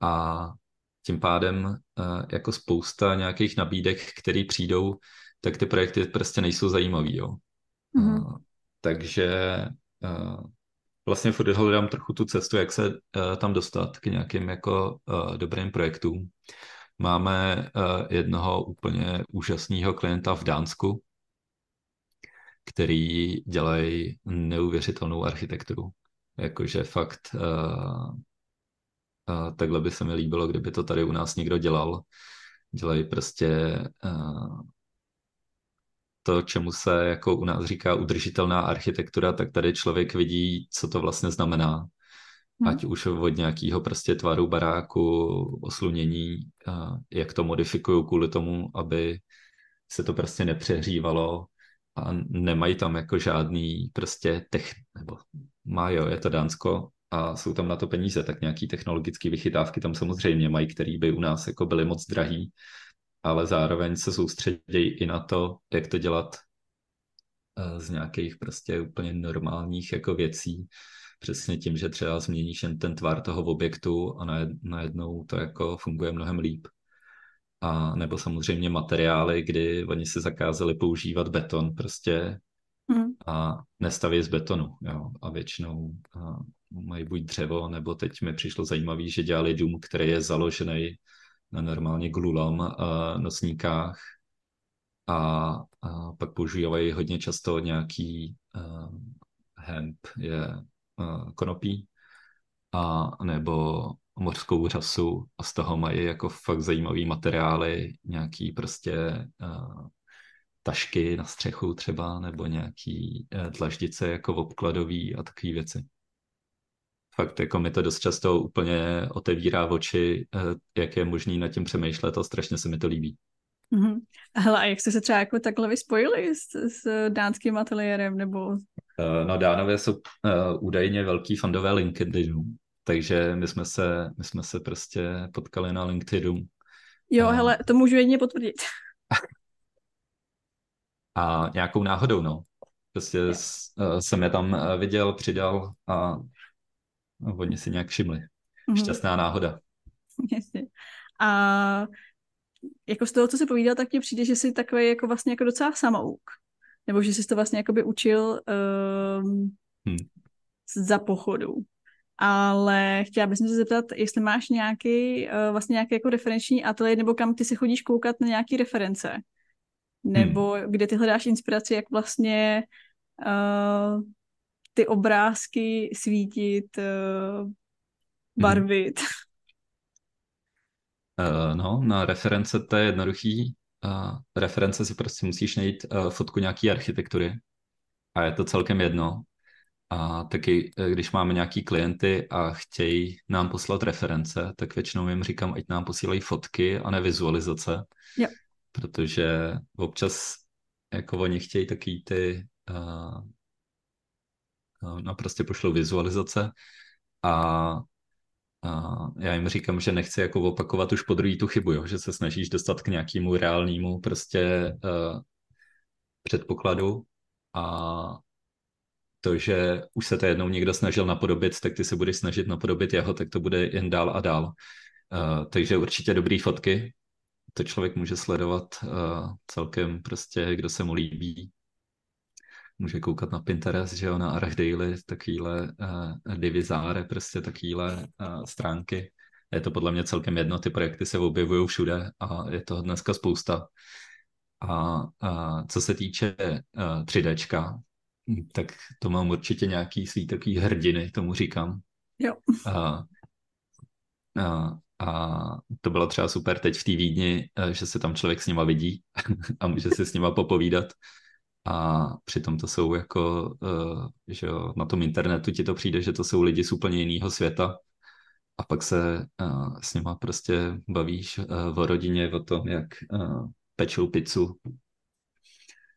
A tím pádem jako spousta nějakých nabídek, které přijdou, tak ty projekty prostě nejsou zajímavý. Jo. Mm-hmm. Takže vlastně furt hledám trochu tu cestu, jak se uh, tam dostat k nějakým jako uh, dobrým projektům. Máme uh, jednoho úplně úžasného klienta v Dánsku, který dělají neuvěřitelnou architekturu. Jakože fakt uh, uh, takhle by se mi líbilo, kdyby to tady u nás někdo dělal. Dělají prostě uh, to, čemu se jako u nás říká udržitelná architektura, tak tady člověk vidí, co to vlastně znamená. Hmm. Ať už od nějakého prostě tvaru baráku, oslunění, jak to modifikují kvůli tomu, aby se to prostě nepřehřívalo a nemají tam jako žádný prostě tech, nebo má jo, je to Dánsko a jsou tam na to peníze, tak nějaký technologické vychytávky tam samozřejmě mají, které by u nás jako byly moc drahý, ale zároveň se soustředějí i na to, jak to dělat eh, z nějakých prostě úplně normálních jako věcí. Přesně tím, že třeba změníš jen ten tvar toho objektu a najednou to jako funguje mnohem líp. a nebo samozřejmě materiály, kdy oni si zakázali používat beton prostě Mhm. a nestaví z betonu. Jo? A většinou a mají buď dřevo, nebo teď mi přišlo zajímavé, že dělali dům, který je založený normálně glulam nosníkách a, a pak používají hodně často nějaký uh, hemp, je uh, konopí, a nebo mořskou řasu a z toho mají jako fakt zajímavý materiály, nějaký prostě uh, tašky na střechu třeba, nebo nějaký uh, dlaždice jako obkladový a takové věci. Fakt jako mi to dost často úplně otevírá oči, uh, jak je možný nad tím přemýšlet a strašně se mi to líbí. Mhm. Hele, a jak jste se třeba jako takhle vyspojili s, s dánským ateliérem, nebo... Uh, no Dánové jsou uh, údajně velký fandové LinkedInu, takže my jsme se, my jsme se prostě potkali na LinkedInu. Jo, A- hele, to můžu jedině potvrdit. A nějakou náhodou, no. Prostě jsem je tam viděl, přidal a, a oni si nějak všimli. Mhm. Šťastná náhoda. Jasně. A jako z toho, co jsi povídal, tak mně přijde, že jsi takový jako vlastně jako docela samouk. Nebo že jsi to vlastně jakoby učil um, Hm. za pochodu. Ale chtěla bych se zeptat, jestli máš nějaký, uh, vlastně nějaký jako referenční ateliér, nebo kam ty se chodíš koukat na nějaký reference. Nebo kde ty hledáš inspiraci, jak vlastně uh, ty obrázky svítit, uh, barvit. Uh, no, na reference to je jednoduchý. Uh, reference si prostě musíš najít uh, fotku nějaký architektury a je to celkem jedno. A taky, eh, když máme nějaký klienty a chtějí nám poslat reference, tak většinou jim říkám, ať nám posílají fotky a ne vizualizace. Jo. Protože občas jako oni chtějí takový ty uh, no prostě pošlou vizualizace a, a já jim říkám, že nechci jako opakovat už po druhý tu chybu, jo? že se snažíš dostat k nějakému reálnému prostě uh, předpokladu a to, že už se to jednou někdo snažil napodobit, tak ty se budeš snažit napodobit jeho, tak to bude jen dál a dál. Uh, takže určitě dobrý fotky, to člověk může sledovat uh, celkem prostě, kdo se mu líbí. Může koukat na Pinterest, že jo, na Arach Daily, takovýhle uh, divizáre, prostě takovýhle uh, stránky. Je to podle mě celkem jedno, ty projekty se objevují všude a je toho dneska spousta. A, a co se týče uh, 3Dčka, tak to mám určitě nějaký svý takový hrdiny, tomu říkám. Jo. A, a, a to bylo třeba super teď v té Vídni, eh, že se tam člověk s nima vidí a může si s nima popovídat. A přitom to jsou jako, uh, že jo, na tom internetu ti to přijde, že to jsou lidi z úplně jiného světa. A pak se uh, s nima prostě bavíš uh, o rodině, o tom, jak uh, pečou pizzu,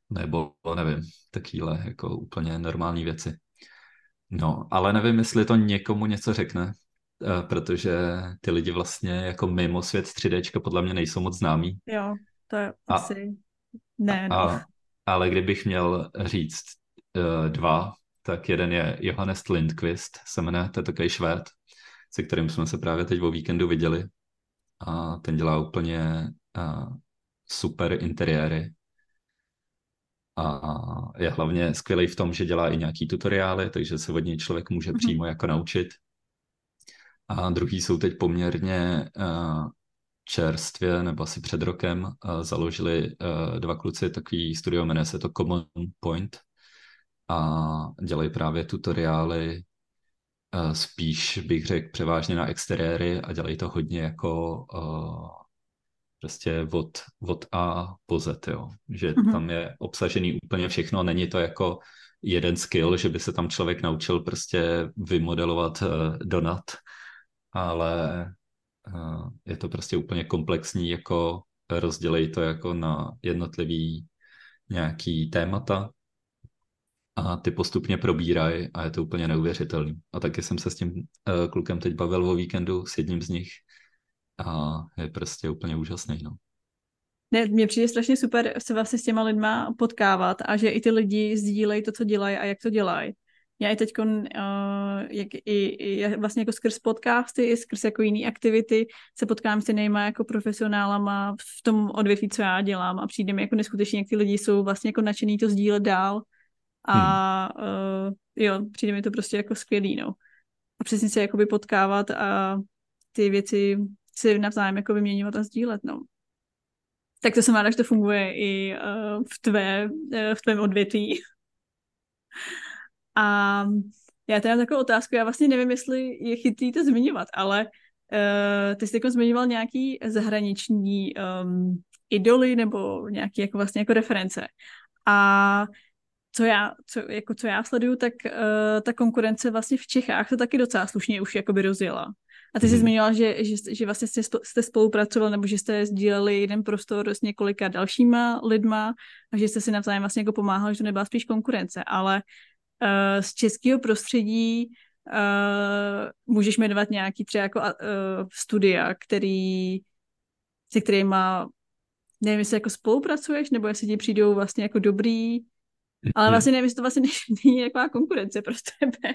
nebo nevím, takovýhle jako úplně normální věci. No, ale nevím, jestli to někomu něco řekne, eh, protože ty lidi vlastně jako mimo svět 3Dčka podle mě nejsou moc známí. Jo, to je A- asi... Ne, no. A, ale kdybych měl říct uh, dva, tak jeden je Johannes Lindqvist, se jmenuje, to je takový švéd, se kterým jsme se právě teď o víkendu viděli. A ten dělá úplně uh, super interiéry. A je hlavně skvělý v tom, že dělá i nějaký tutoriály, takže se od něj člověk může Mhm. přímo jako naučit. A druhý jsou teď poměrně uh, čerstvě, nebo asi před rokem, uh, založili uh, dva kluci takový studio, jmenuje se to Common Point a dělají právě tutoriály uh, spíš bych řekl převážně na exteriéry a dělají to hodně jako uh, prostě od, od A po Z, jo. Že Mhm. tam je obsažený úplně všechno, není to jako jeden skill, že by se tam člověk naučil prostě vymodelovat uh, donut, ale uh, je to prostě úplně komplexní, jako rozdělej to jako na jednotlivý nějaký témata a ty postupně probírají a je to úplně neuvěřitelný. A taky jsem se s tím uh, klukem teď bavil o víkendu s jedním z nich a je prostě úplně úžasný, no. Ne, mně přijde strašně super se vlastně s těma lidma potkávat a že i ty lidi sdílejí to, co dělají a jak to dělají. Já i teď, uh, jak i, i, vlastně jako skrz podcasty, i skrz jako jiný aktivity se potkám s jinýma jako profesionálama v tom odvětví, co já dělám a přijde mi jako neskutečně, jak ty lidi jsou vlastně jako nadšený to sdílet dál a hmm. uh, jo, přijde mi to prostě jako skvělý, no. A přesně se jakoby potkávat a ty věci si navzájem jako vyměňovat a sdílet, no. Tak to jsem ráda, že to funguje i uh, v, tvé, uh, v tvém odvětví. A já teda takovou otázku, já vlastně nevím, jestli je chytrý to zmiňovat, ale uh, ty jsi jako zmiňoval nějaký zahraniční um, idoly nebo nějaký jako vlastně jako reference. A co já, co, jako co já sleduju, tak uh, ta konkurence vlastně v Čechách se taky docela slušně už jakoby rozjela. A ty jsi hmm. zmiňoval, že, že, že vlastně jste, jste spolupracoval nebo že jste sdíleli jeden prostor s několika dalšíma lidma a že jste si navzájem vlastně jako pomáhali, že to nebyla spíš konkurence, ale uh, z českého prostředí uh, můžeš jmenovat nějaký třeba jako uh, studia, který, se kterýma nevím, jestli jako spolupracuješ, nebo jestli ti přijdou vlastně jako dobrý, ale vlastně nevím, jestli to vlastně není nějaká konkurence pro tebe.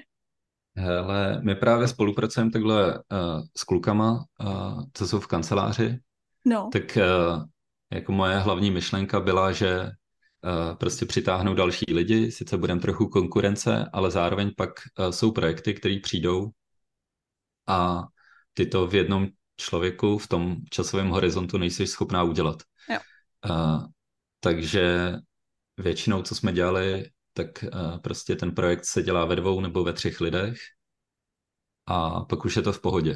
Ale my právě spolupracujeme takhle uh, s klukama, uh, co jsou v kanceláři. No. Tak uh, jako moje hlavní myšlenka byla, že prostě přitáhnou další lidi, sice budeme trochu konkurence, ale zároveň pak uh, jsou projekty, které přijdou a ty to v jednom člověku v tom časovém horizontu nejsi schopná udělat. Jo. Uh, takže většinou, co jsme dělali, tak uh, prostě ten projekt se dělá ve dvou nebo ve třech lidech a pak už je to v pohodě.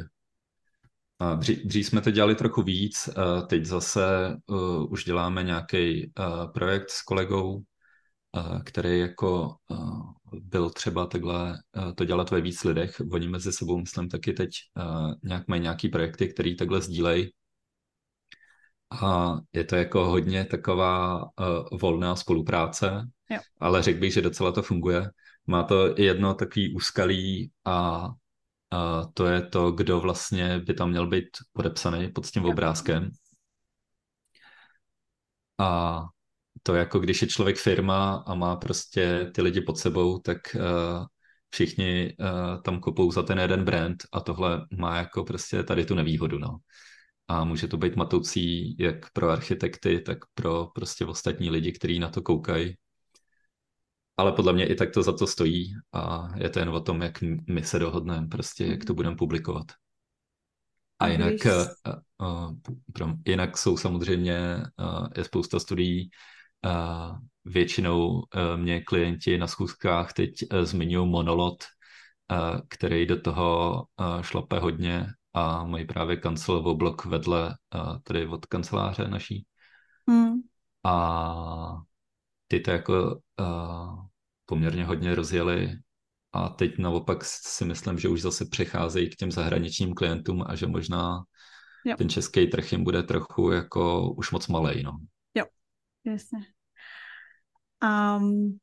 Uh, dřív, jsme to dělali trochu víc, teď zase uh, už děláme nějaký uh, projekt s kolegou, uh, který jako uh, byl třeba takhle uh, to dělat ve víc lidech. Oni mezi sebou, myslím, taky teď uh, nějak mají nějaký projekty, který takhle sdílejí a je to jako hodně taková uh, volná spolupráce, jo. ale řekl bych, že docela to funguje. Má to jedno takový úskalí a, a to je to, kdo vlastně by tam měl být podepsaný pod tím obrázkem. A to jako když je člověk firma a má prostě ty lidi pod sebou, tak uh, všichni uh, tam kopou za ten jeden brand a tohle má jako prostě tady tu nevýhodu, no a může to být matoucí jak pro architekty, tak pro prostě ostatní lidi, kteří na to koukají. Ale podle mě i tak to za to stojí a je to jen o tom, jak my se dohodneme, prostě jak to budeme publikovat. A jinak, uh, uh, jinak jsou samozřejmě, uh, je spousta studií, uh, většinou uh, mě klienti na schůzkách teď uh, zmiňují monolot, uh, který do toho uh, šlape hodně a mají právě kancelovou blok vedle tady od kanceláře naší. Hmm. A ty to jako uh, poměrně hodně rozjeli a teď naopak si myslím, že už zase přecházejí k těm zahraničním klientům a že možná jo. ten český trh jim bude trochu jako už moc malej, no. Jo, jasně. Um,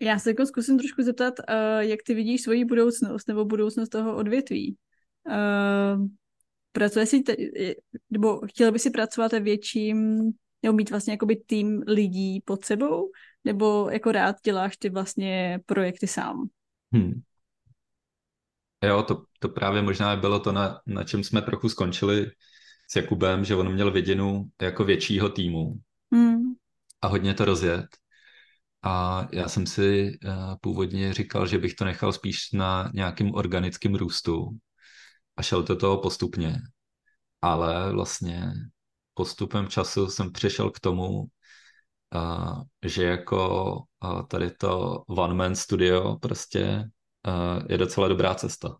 já se jako zkusím trošku zeptat, uh, jak ty vidíš svoji budoucnost nebo budoucnost toho odvětví. Uh, pracuje si, te, nebo chtěla by si pracovat ve větším, nebo mít vlastně jakoby tým lidí pod sebou, nebo jako rád děláš ty vlastně projekty sám? Hmm. Jo, to, to právě možná bylo to, na, na čem jsme trochu skončili s Jakubem, že on měl viděnu jako většího týmu hmm. a hodně to rozjet. A já jsem si uh, původně říkal, že bych to nechal spíš na nějakým organickém růstu, a šel to toho postupně. Ale vlastně postupem času jsem přišel k tomu, uh, že jako uh, tady to one man studio prostě uh, je docela dobrá cesta.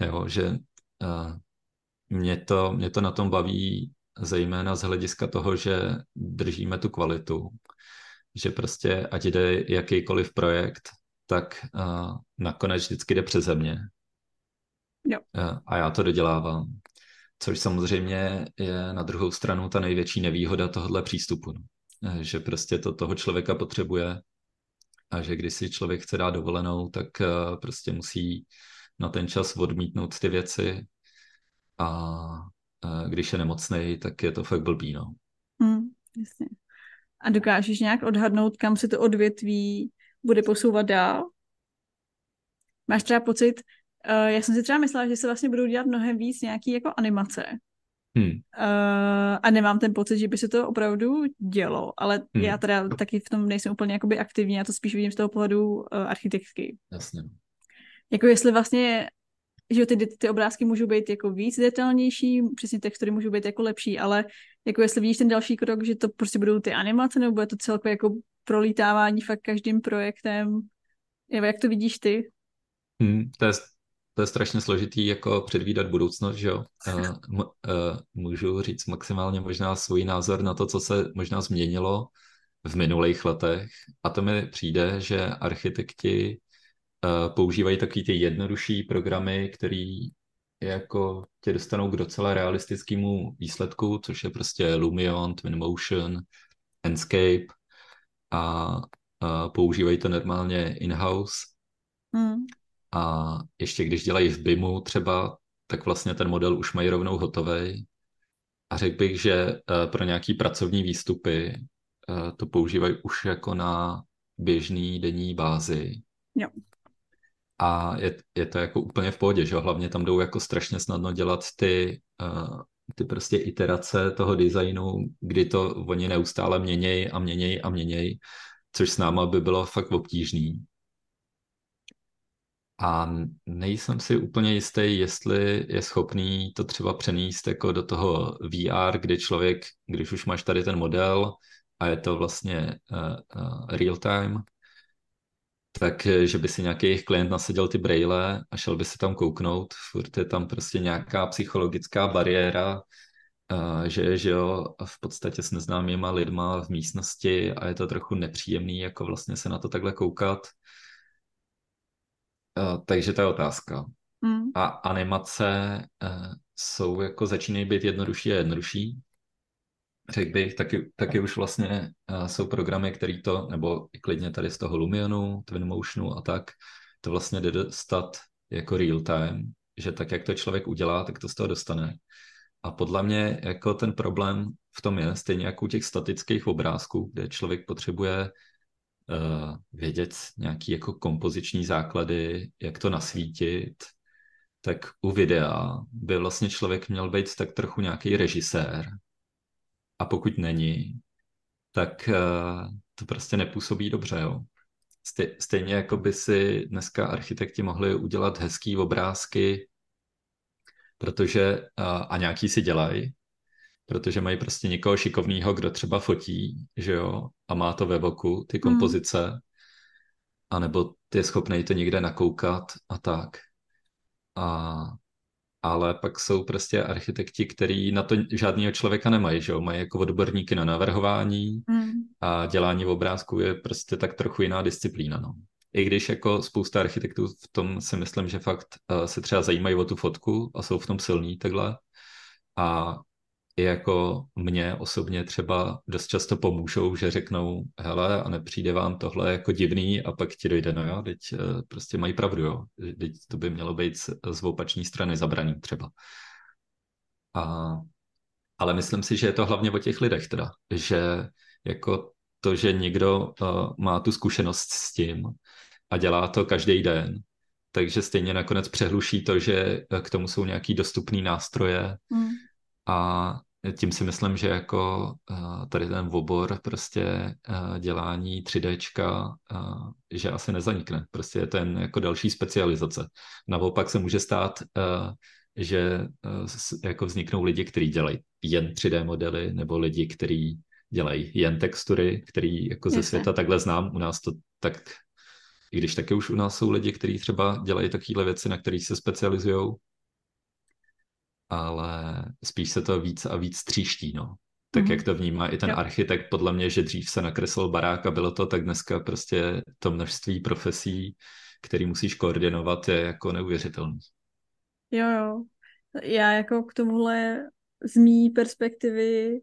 Jo, že uh, mě, to, mě to na tom baví zejména z hlediska toho, že držíme tu kvalitu, že prostě ať jde jakýkoliv projekt, tak uh, nakonec vždycky jde přeze mě Jo. A já to dodělávám. Což samozřejmě je na druhou stranu ta největší nevýhoda tohohle přístupu. No. Že prostě to toho člověka potřebuje a že když si člověk chce dát dovolenou, tak eh, prostě musí na ten čas odmítnout ty věci a eh, když je nemocný, tak je to fakt blbý, no. Hmm, jasně. A dokážeš nějak odhadnout, kam se to odvětví bude posouvat dál? máš třeba pocit, uh, já jsem si třeba myslela, že se vlastně budou dělat mnohem víc nějaký jako animace. Hmm. Uh, a nemám ten pocit, že by se to opravdu dělo, ale hmm. já teda taky v tom nejsem úplně jakoby aktivní, já to spíš vidím z toho pohledu uh, architektky. Jasně. Jako jestli vlastně že ty, ty obrázky můžou být jako víc detailnější, přesně textury můžou být jako lepší, ale jako jestli vidíš ten další krok, že to prostě budou ty animace, nebo bude to celkově jako prolítávání fakt každým projektem, nebo jak to vidíš ty? Hmm, to, je, to je strašně složitý jako předvídat budoucnost, že jo. Uh, můžu říct maximálně možná svůj názor na to, co se možná změnilo v minulých letech a to mi přijde, že architekti uh, používají takový ty jednodušší programy, který jako tě dostanou k docela realistickému výsledku, což je prostě Lumion, Twinmotion, Enscape a, a používají to normálně in-house. Mm. A ještě když dělají v BIMu třeba, tak vlastně ten model už mají rovnou hotový. A řekl bych, že uh, pro nějaký pracovní výstupy uh, to používají už jako na běžný denní bázi. Jo a je, je to jako úplně v pohodě, že? Hlavně tam jdou jako strašně snadno dělat ty, uh, ty prostě iterace toho designu, kdy to oni neustále měnějí a měnějí a měnějí, což s náma by bylo fakt obtížný. A nejsem si úplně jistý, jestli je schopný to třeba přenést jako do toho VR, kdy člověk, když už máš tady ten model a je to vlastně uh, uh, real time, tak eh, že by si nějaký klient nasadil ty braille a šel by se tam kouknout, furt je tam prostě nějaká psychologická bariéra, že, že jo, v podstatě s neznámýma lidma v místnosti a je to trochu nepříjemný, jako vlastně se na to takhle koukat. Uh, takže to je otázka. Mm. A animace uh, jsou jako začínají být jednodušší a jednodušší řekl bych, taky, taky už vlastně uh, jsou programy, které to, nebo i klidně tady z toho Lumionu, Twinmotionu a tak, to vlastně jde dostat jako real time, že tak, jak to člověk udělá, tak to z toho dostane. A podle mě jako ten problém v tom je, stejně jako u těch statických obrázků, kde člověk potřebuje vědět nějaký jako kompoziční základy, jak to nasvítit, tak u videa by vlastně člověk měl být tak trochu nějaký režisér, a pokud není, tak uh, to prostě nepůsobí dobře, jo. Stej, stejně jako by si dneska architekti mohli udělat hezký obrázky, protože, uh, a nějaký si dělají, protože mají prostě někoho šikovného, kdo třeba fotí, že jo, a má to ve voku, ty hmm. kompozice, mm. anebo ty je schopný to někde nakoukat a tak. A ale pak jsou prostě architekti, kteří na to žádného člověka nemají, že jo? mají jako odborníky na navrhování mm. a dělání v obrázku je prostě tak trochu jiná disciplína. No. I když jako spousta architektů v tom si myslím, že fakt uh, se třeba zajímají o tu fotku a jsou v tom silní takhle a i jako mě osobně třeba dost často pomůžou, že řeknou, hele, a nepřijde vám tohle jako divný a pak ti dojde, no jo, teď eh, prostě mají pravdu, jo, teď to by mělo být z, z opační strany zabraný třeba. A, ale myslím si, že je to hlavně o těch lidech teda, že jako to, že někdo uh, má tu zkušenost s tím a dělá to každý den, takže stejně nakonec přehluší to, že k tomu jsou nějaký dostupný nástroje mm. a tím si myslím, že jako uh, tady ten obor prostě uh, dělání 3Dčka, uh, že asi nezanikne. Prostě je ten jako další specializace. Naopak se může stát, že jako vzniknou lidi, kteří dělají jen 3D modely, nebo lidi, kteří dělají jen textury, který jako ze světa takhle znám. U nás to tak, i když taky už u nás jsou lidi, kteří třeba dělají takovéhle věci, na které se specializují, ale spíš se to víc a víc tříští, no. Tak mm-hmm. jak to vnímá i ten jo. architekt, podle mě, že dřív se nakreslil barák a bylo to, tak dneska prostě to množství profesí, který musíš koordinovat, je jako neuvěřitelný. Jo, jo. Já jako k tomuhle z mý perspektivy,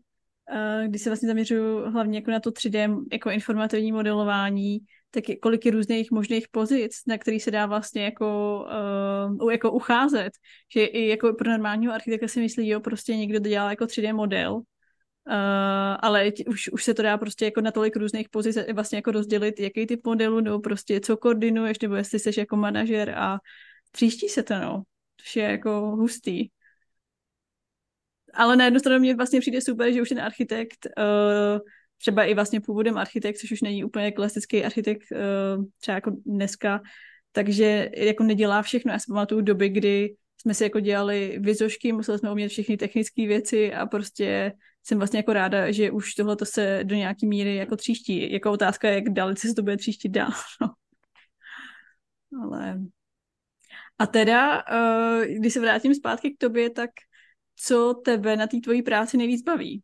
eh, když se vlastně zaměřuju hlavně jako na to 3D jako informativní modelování, tak je, kolik je různých možných pozic, na který se dá vlastně jako, uh, jako ucházet. Že i jako pro normálního architekta si myslí, jo, prostě někdo dělá jako 3D model Uh, ale už, už se to dá prostě jako na tolik různých pozic vlastně jako rozdělit, jaký typ modelu, nebo prostě co koordinuješ, nebo jestli jsi jako manažer a tříští se to, no. Což je jako hustý. Ale na jednu stranu mě vlastně přijde super, že už ten architekt, uh, třeba i vlastně původem architekt, což už není úplně klasický architekt, uh, třeba jako dneska, takže jako nedělá všechno. Já si pamatuju doby, kdy jsme si jako dělali vizošky, museli jsme umět všechny technické věci a prostě jsem vlastně jako ráda, že už tohle se do nějaký míry jako tříští. Jako otázka je, jak dalece se to bude tříštit dál. No. Ale... A teda, uh, když se vrátím zpátky k tobě, tak co tebe na té tvojí práci nejvíc baví?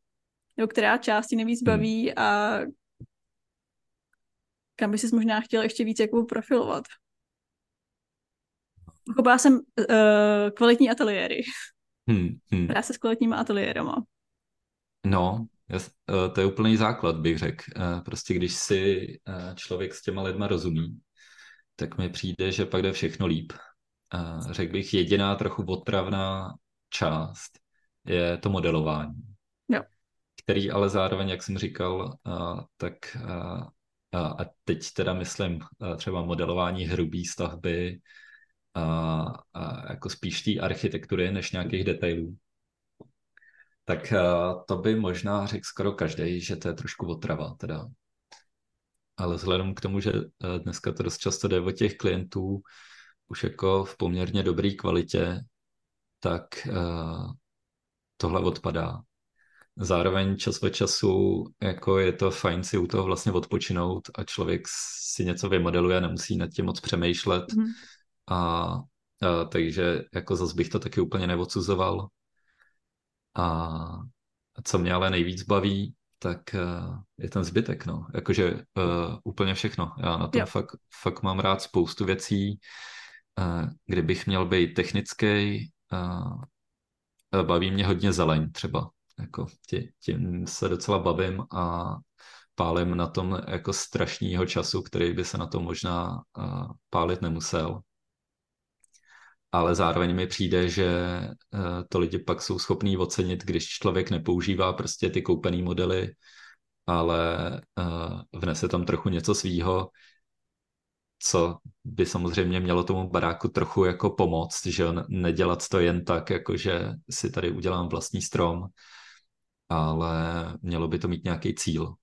Nebo která část ti nejvíc hmm. baví a kam by ses možná chtěl ještě víc jako profilovat? Pochopila jsem uh, kvalitní ateliéry. Hmm, hmm. Práce s kvalitníma ateliérama. No, jas, uh, to je úplný základ, bych řekl. Uh, prostě když si člověk s těma lidma rozumí, tak mi přijde, že pak jde všechno líp. Řekl bych, jediná trochu otravná část je to modelování. Který ale zároveň, jak jsem říkal, uh, tak uh, a teď teda myslím třeba modelování hrubý stavby, a, a jako spíš té architektury než nějakých detailů. Tak to by možná řekl skoro každý, že to je trošku otrava teda. Ale vzhledem k tomu, že dneska to dost často jde o těch klientů už jako v poměrně dobré kvalitě, tak tohle odpadá. Zároveň čas od času jako je to fajn si u toho vlastně odpočinout a člověk si něco vymodeluje, nemusí nad tím moc přemýšlet. Mm a, a takže jako zase bych to taky úplně neodsuzoval. A co mě ale nejvíc baví, tak uh, je ten zbytek, no. Jakože uh, úplně všechno. Já na tom fakt, fakt mám rád spoustu věcí. Uh, kdybych měl být technický, uh, baví mě hodně zeleň třeba. Jako tě, tím se docela bavím a pálím na tom jako strašného času, který by se na to možná uh, pálit nemusel. Ale zároveň mi přijde, že eh, to lidi pak jsou schopní ocenit, když člověk nepoužívá prostě ty koupené modely, ale eh, vnese tam trochu něco svýho, co by samozřejmě mělo tomu baráku trochu jako pomoct, že nedělat to jen tak, jako že si tady udělám vlastní strom, ale mělo by to mít nějaký cíl.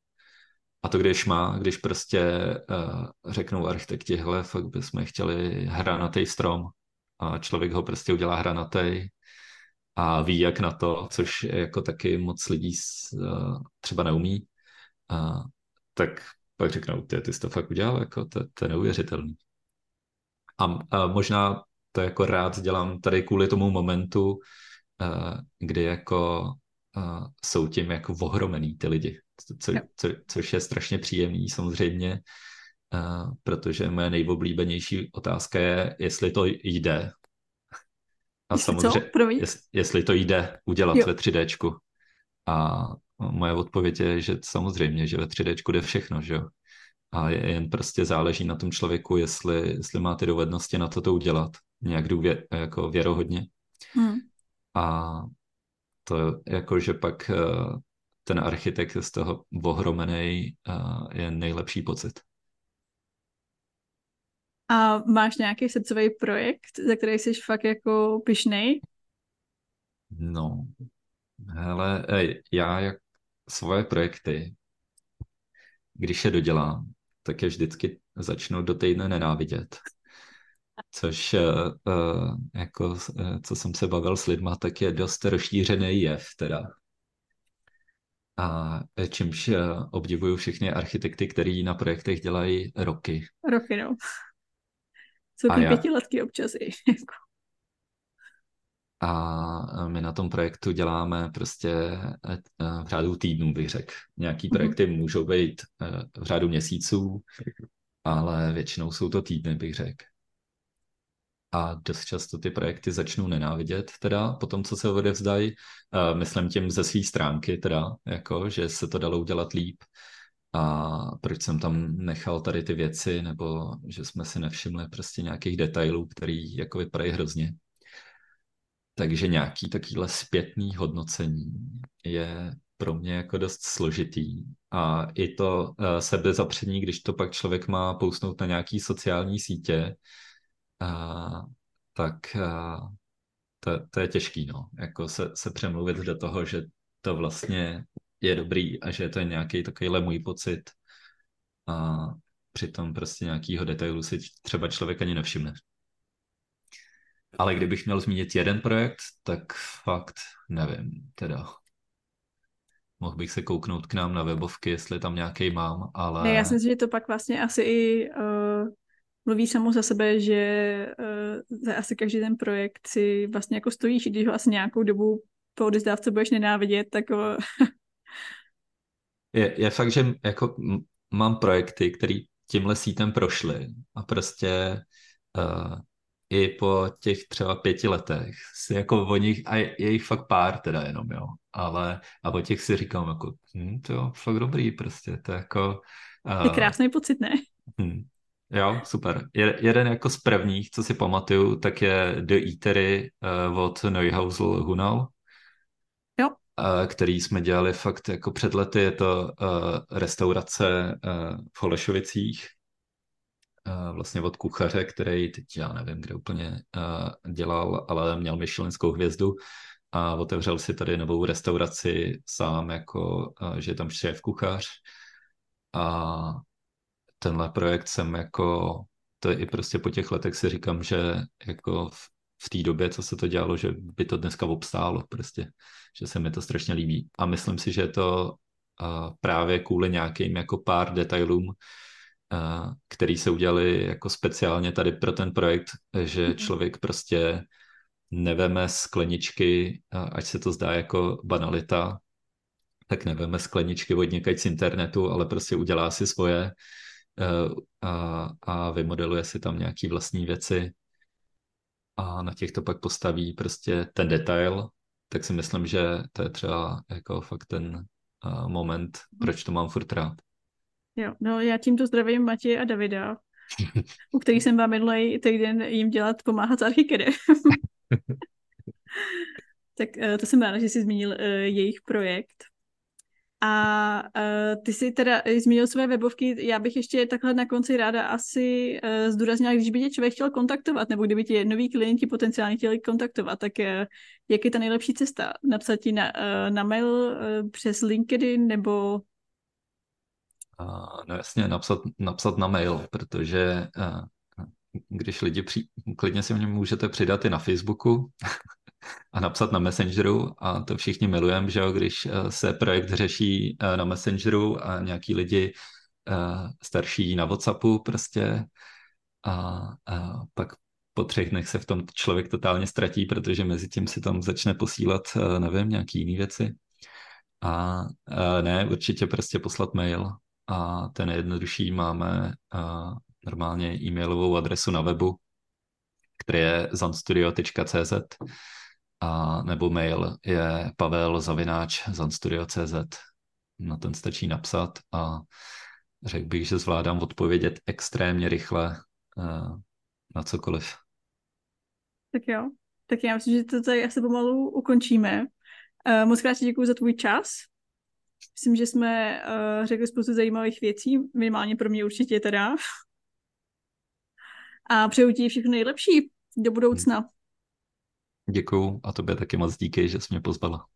A to když má, když prostě uh, řeknou architekti, hele, fakt bychom chtěli hranatý strom, a člověk ho prostě udělá hranatej a ví, jak na to, což jako taky moc lidí uh, třeba neumí, uh, tak pak řeknou, ty, ty jsi to fakt udělal, jako to, to je neuvěřitelný. A, a možná to jako rád dělám tady kvůli tomu momentu, kdy jako uh, jsou tím jako ohromený ty lidi, co, co, což je strašně příjemný samozřejmě, Uh, protože moje nejoblíbenější otázka je, jestli to jde. A jestli samozřejmě? Jest, jestli to jde udělat jo. ve 3D. A moje odpověď je, že samozřejmě, že ve 3D jde všechno, že jo. A jen prostě záleží na tom člověku, jestli, jestli má ty dovednosti na to to udělat. Nějak důvě, jako věrohodně. Hmm. A to jako, že pak eh, ten architekt z toho ohromený eh, je nejlepší pocit. A máš nějaký srdcový projekt, za který jsi fakt jako pišnej? No, hele, ej, já jak svoje projekty, když je dodělám, tak je vždycky začnu do týdne nenávidět. Což uh, jako, uh, co jsem se bavil s lidma, tak je dost rozšířený jev teda. A čímž obdivuju všechny architekty, kteří na projektech dělají roky. Roky, no. Jsou ty pětiletky občas i. Jako. A my na tom projektu děláme prostě eh, v řádu týdnů, bych řekl. Nějaký mhm. projekty mm-hmm. můžou být eh, v řádu měsíců, ale většinou jsou to týdny, bych řekl. A dost často ty projekty začnou nenávidět, teda po tom, co se odevzdají. Eh, myslím tím ze své stránky, teda, jako, že se to dalo udělat líp a proč jsem tam nechal tady ty věci, nebo že jsme si nevšimli prostě nějakých detailů, který jako vypadají hrozně. Takže nějaký takovýhle zpětný hodnocení je pro mě jako dost složitý. A i to uh, sebezapření, když to pak člověk má pousnout na nějaký sociální sítě, uh, tak uh, to, to je těžký, no. Jako se, se přemluvit do toho, že to vlastně je dobrý a že to je nějaký takovýhle můj pocit a přitom prostě nějakýho detailu si třeba člověk ani nevšimne. Ale kdybych měl zmínit jeden projekt, tak fakt nevím, teda. Mohl bych se kouknout k nám na webovky, jestli tam nějaký mám, ale... Ne, já si myslím, že to pak vlastně asi i uh, mluví samo za sebe, že uh, za asi každý ten projekt si vlastně jako stojíš, i když ho asi nějakou dobu po odezdávce budeš nenávidět, tak uh... je, je fakt, že jako mám projekty, které tímhle sítem prošly a prostě uh, i po těch třeba pěti letech si jako o nich, a je jich fakt pár teda jenom, jo, ale a o těch si říkám jako, hm, to jo, fakt dobrý prostě, to je jako... Uh, je krásný pocit, ne? Hm, jo, super. Je, jeden jako z prvních, co si pamatuju, tak je The Eatery uh, od Neuhausl Hunal, jo. Uh, který jsme dělali fakt jako před lety, je to uh, restaurace uh, v Holešovicích, vlastně od kuchaře, který teď já nevím, kde úplně dělal, ale měl Michelinskou hvězdu a otevřel si tady novou restauraci sám, jako, že je tam šéf kuchař a tenhle projekt jsem jako, to je i prostě po těch letech si říkám, že jako v, v té době, co se to dělalo, že by to dneska obstálo prostě, že se mi to strašně líbí. A myslím si, že je to uh, právě kvůli nějakým jako pár detailům, který se udělali jako speciálně tady pro ten projekt, že mhm. člověk prostě neveme skleničky, ať se to zdá jako banalita, tak neveme skleničky od z internetu, ale prostě udělá si svoje a, a vymodeluje si tam nějaký vlastní věci a na těch to pak postaví prostě ten detail, tak si myslím, že to je třeba jako fakt ten moment, proč to mám furt rád. Jo, no já tímto zdravím Matěje a Davida, u kterých jsem vám minulý týden jim dělat pomáhat s Archikede. tak uh, to jsem ráda, že jsi zmínil uh, jejich projekt. A uh, ty jsi teda zmínil své webovky, já bych ještě takhle na konci ráda asi uh, zdůraznila, když by tě člověk chtěl kontaktovat, nebo kdyby tě noví klienti potenciálně chtěli kontaktovat, tak uh, jak je ta nejlepší cesta? Napsat ti na, uh, na mail uh, přes LinkedIn, nebo no jasně, napsat, napsat na mail, protože když lidi při, klidně si mě můžete přidat i na Facebooku a napsat na Messengeru a to všichni milujeme, že jo, když se projekt řeší na Messengeru a nějaký lidi starší na Whatsappu prostě a, a pak po třech dnech se v tom člověk totálně ztratí, protože mezi tím si tam začne posílat, nevím, nějaký jiné věci. A, a ne, určitě prostě poslat mail a ten nejjednodušší máme uh, normálně e-mailovou adresu na webu, který je zanstudio.cz a nebo mail je pavel zavináč zanstudio.cz. Na ten stačí napsat a řekl bych, že zvládám odpovědět extrémně rychle uh, na cokoliv. Tak jo, tak já myslím, že to tady asi pomalu ukončíme. Uh, moc krát děkuji za tvůj čas. Myslím, že jsme uh, řekli spoustu zajímavých věcí, minimálně pro mě určitě teda. A přeju ti všechno nejlepší do budoucna. Děkuju a tobě taky moc díky, že jsi mě pozvala.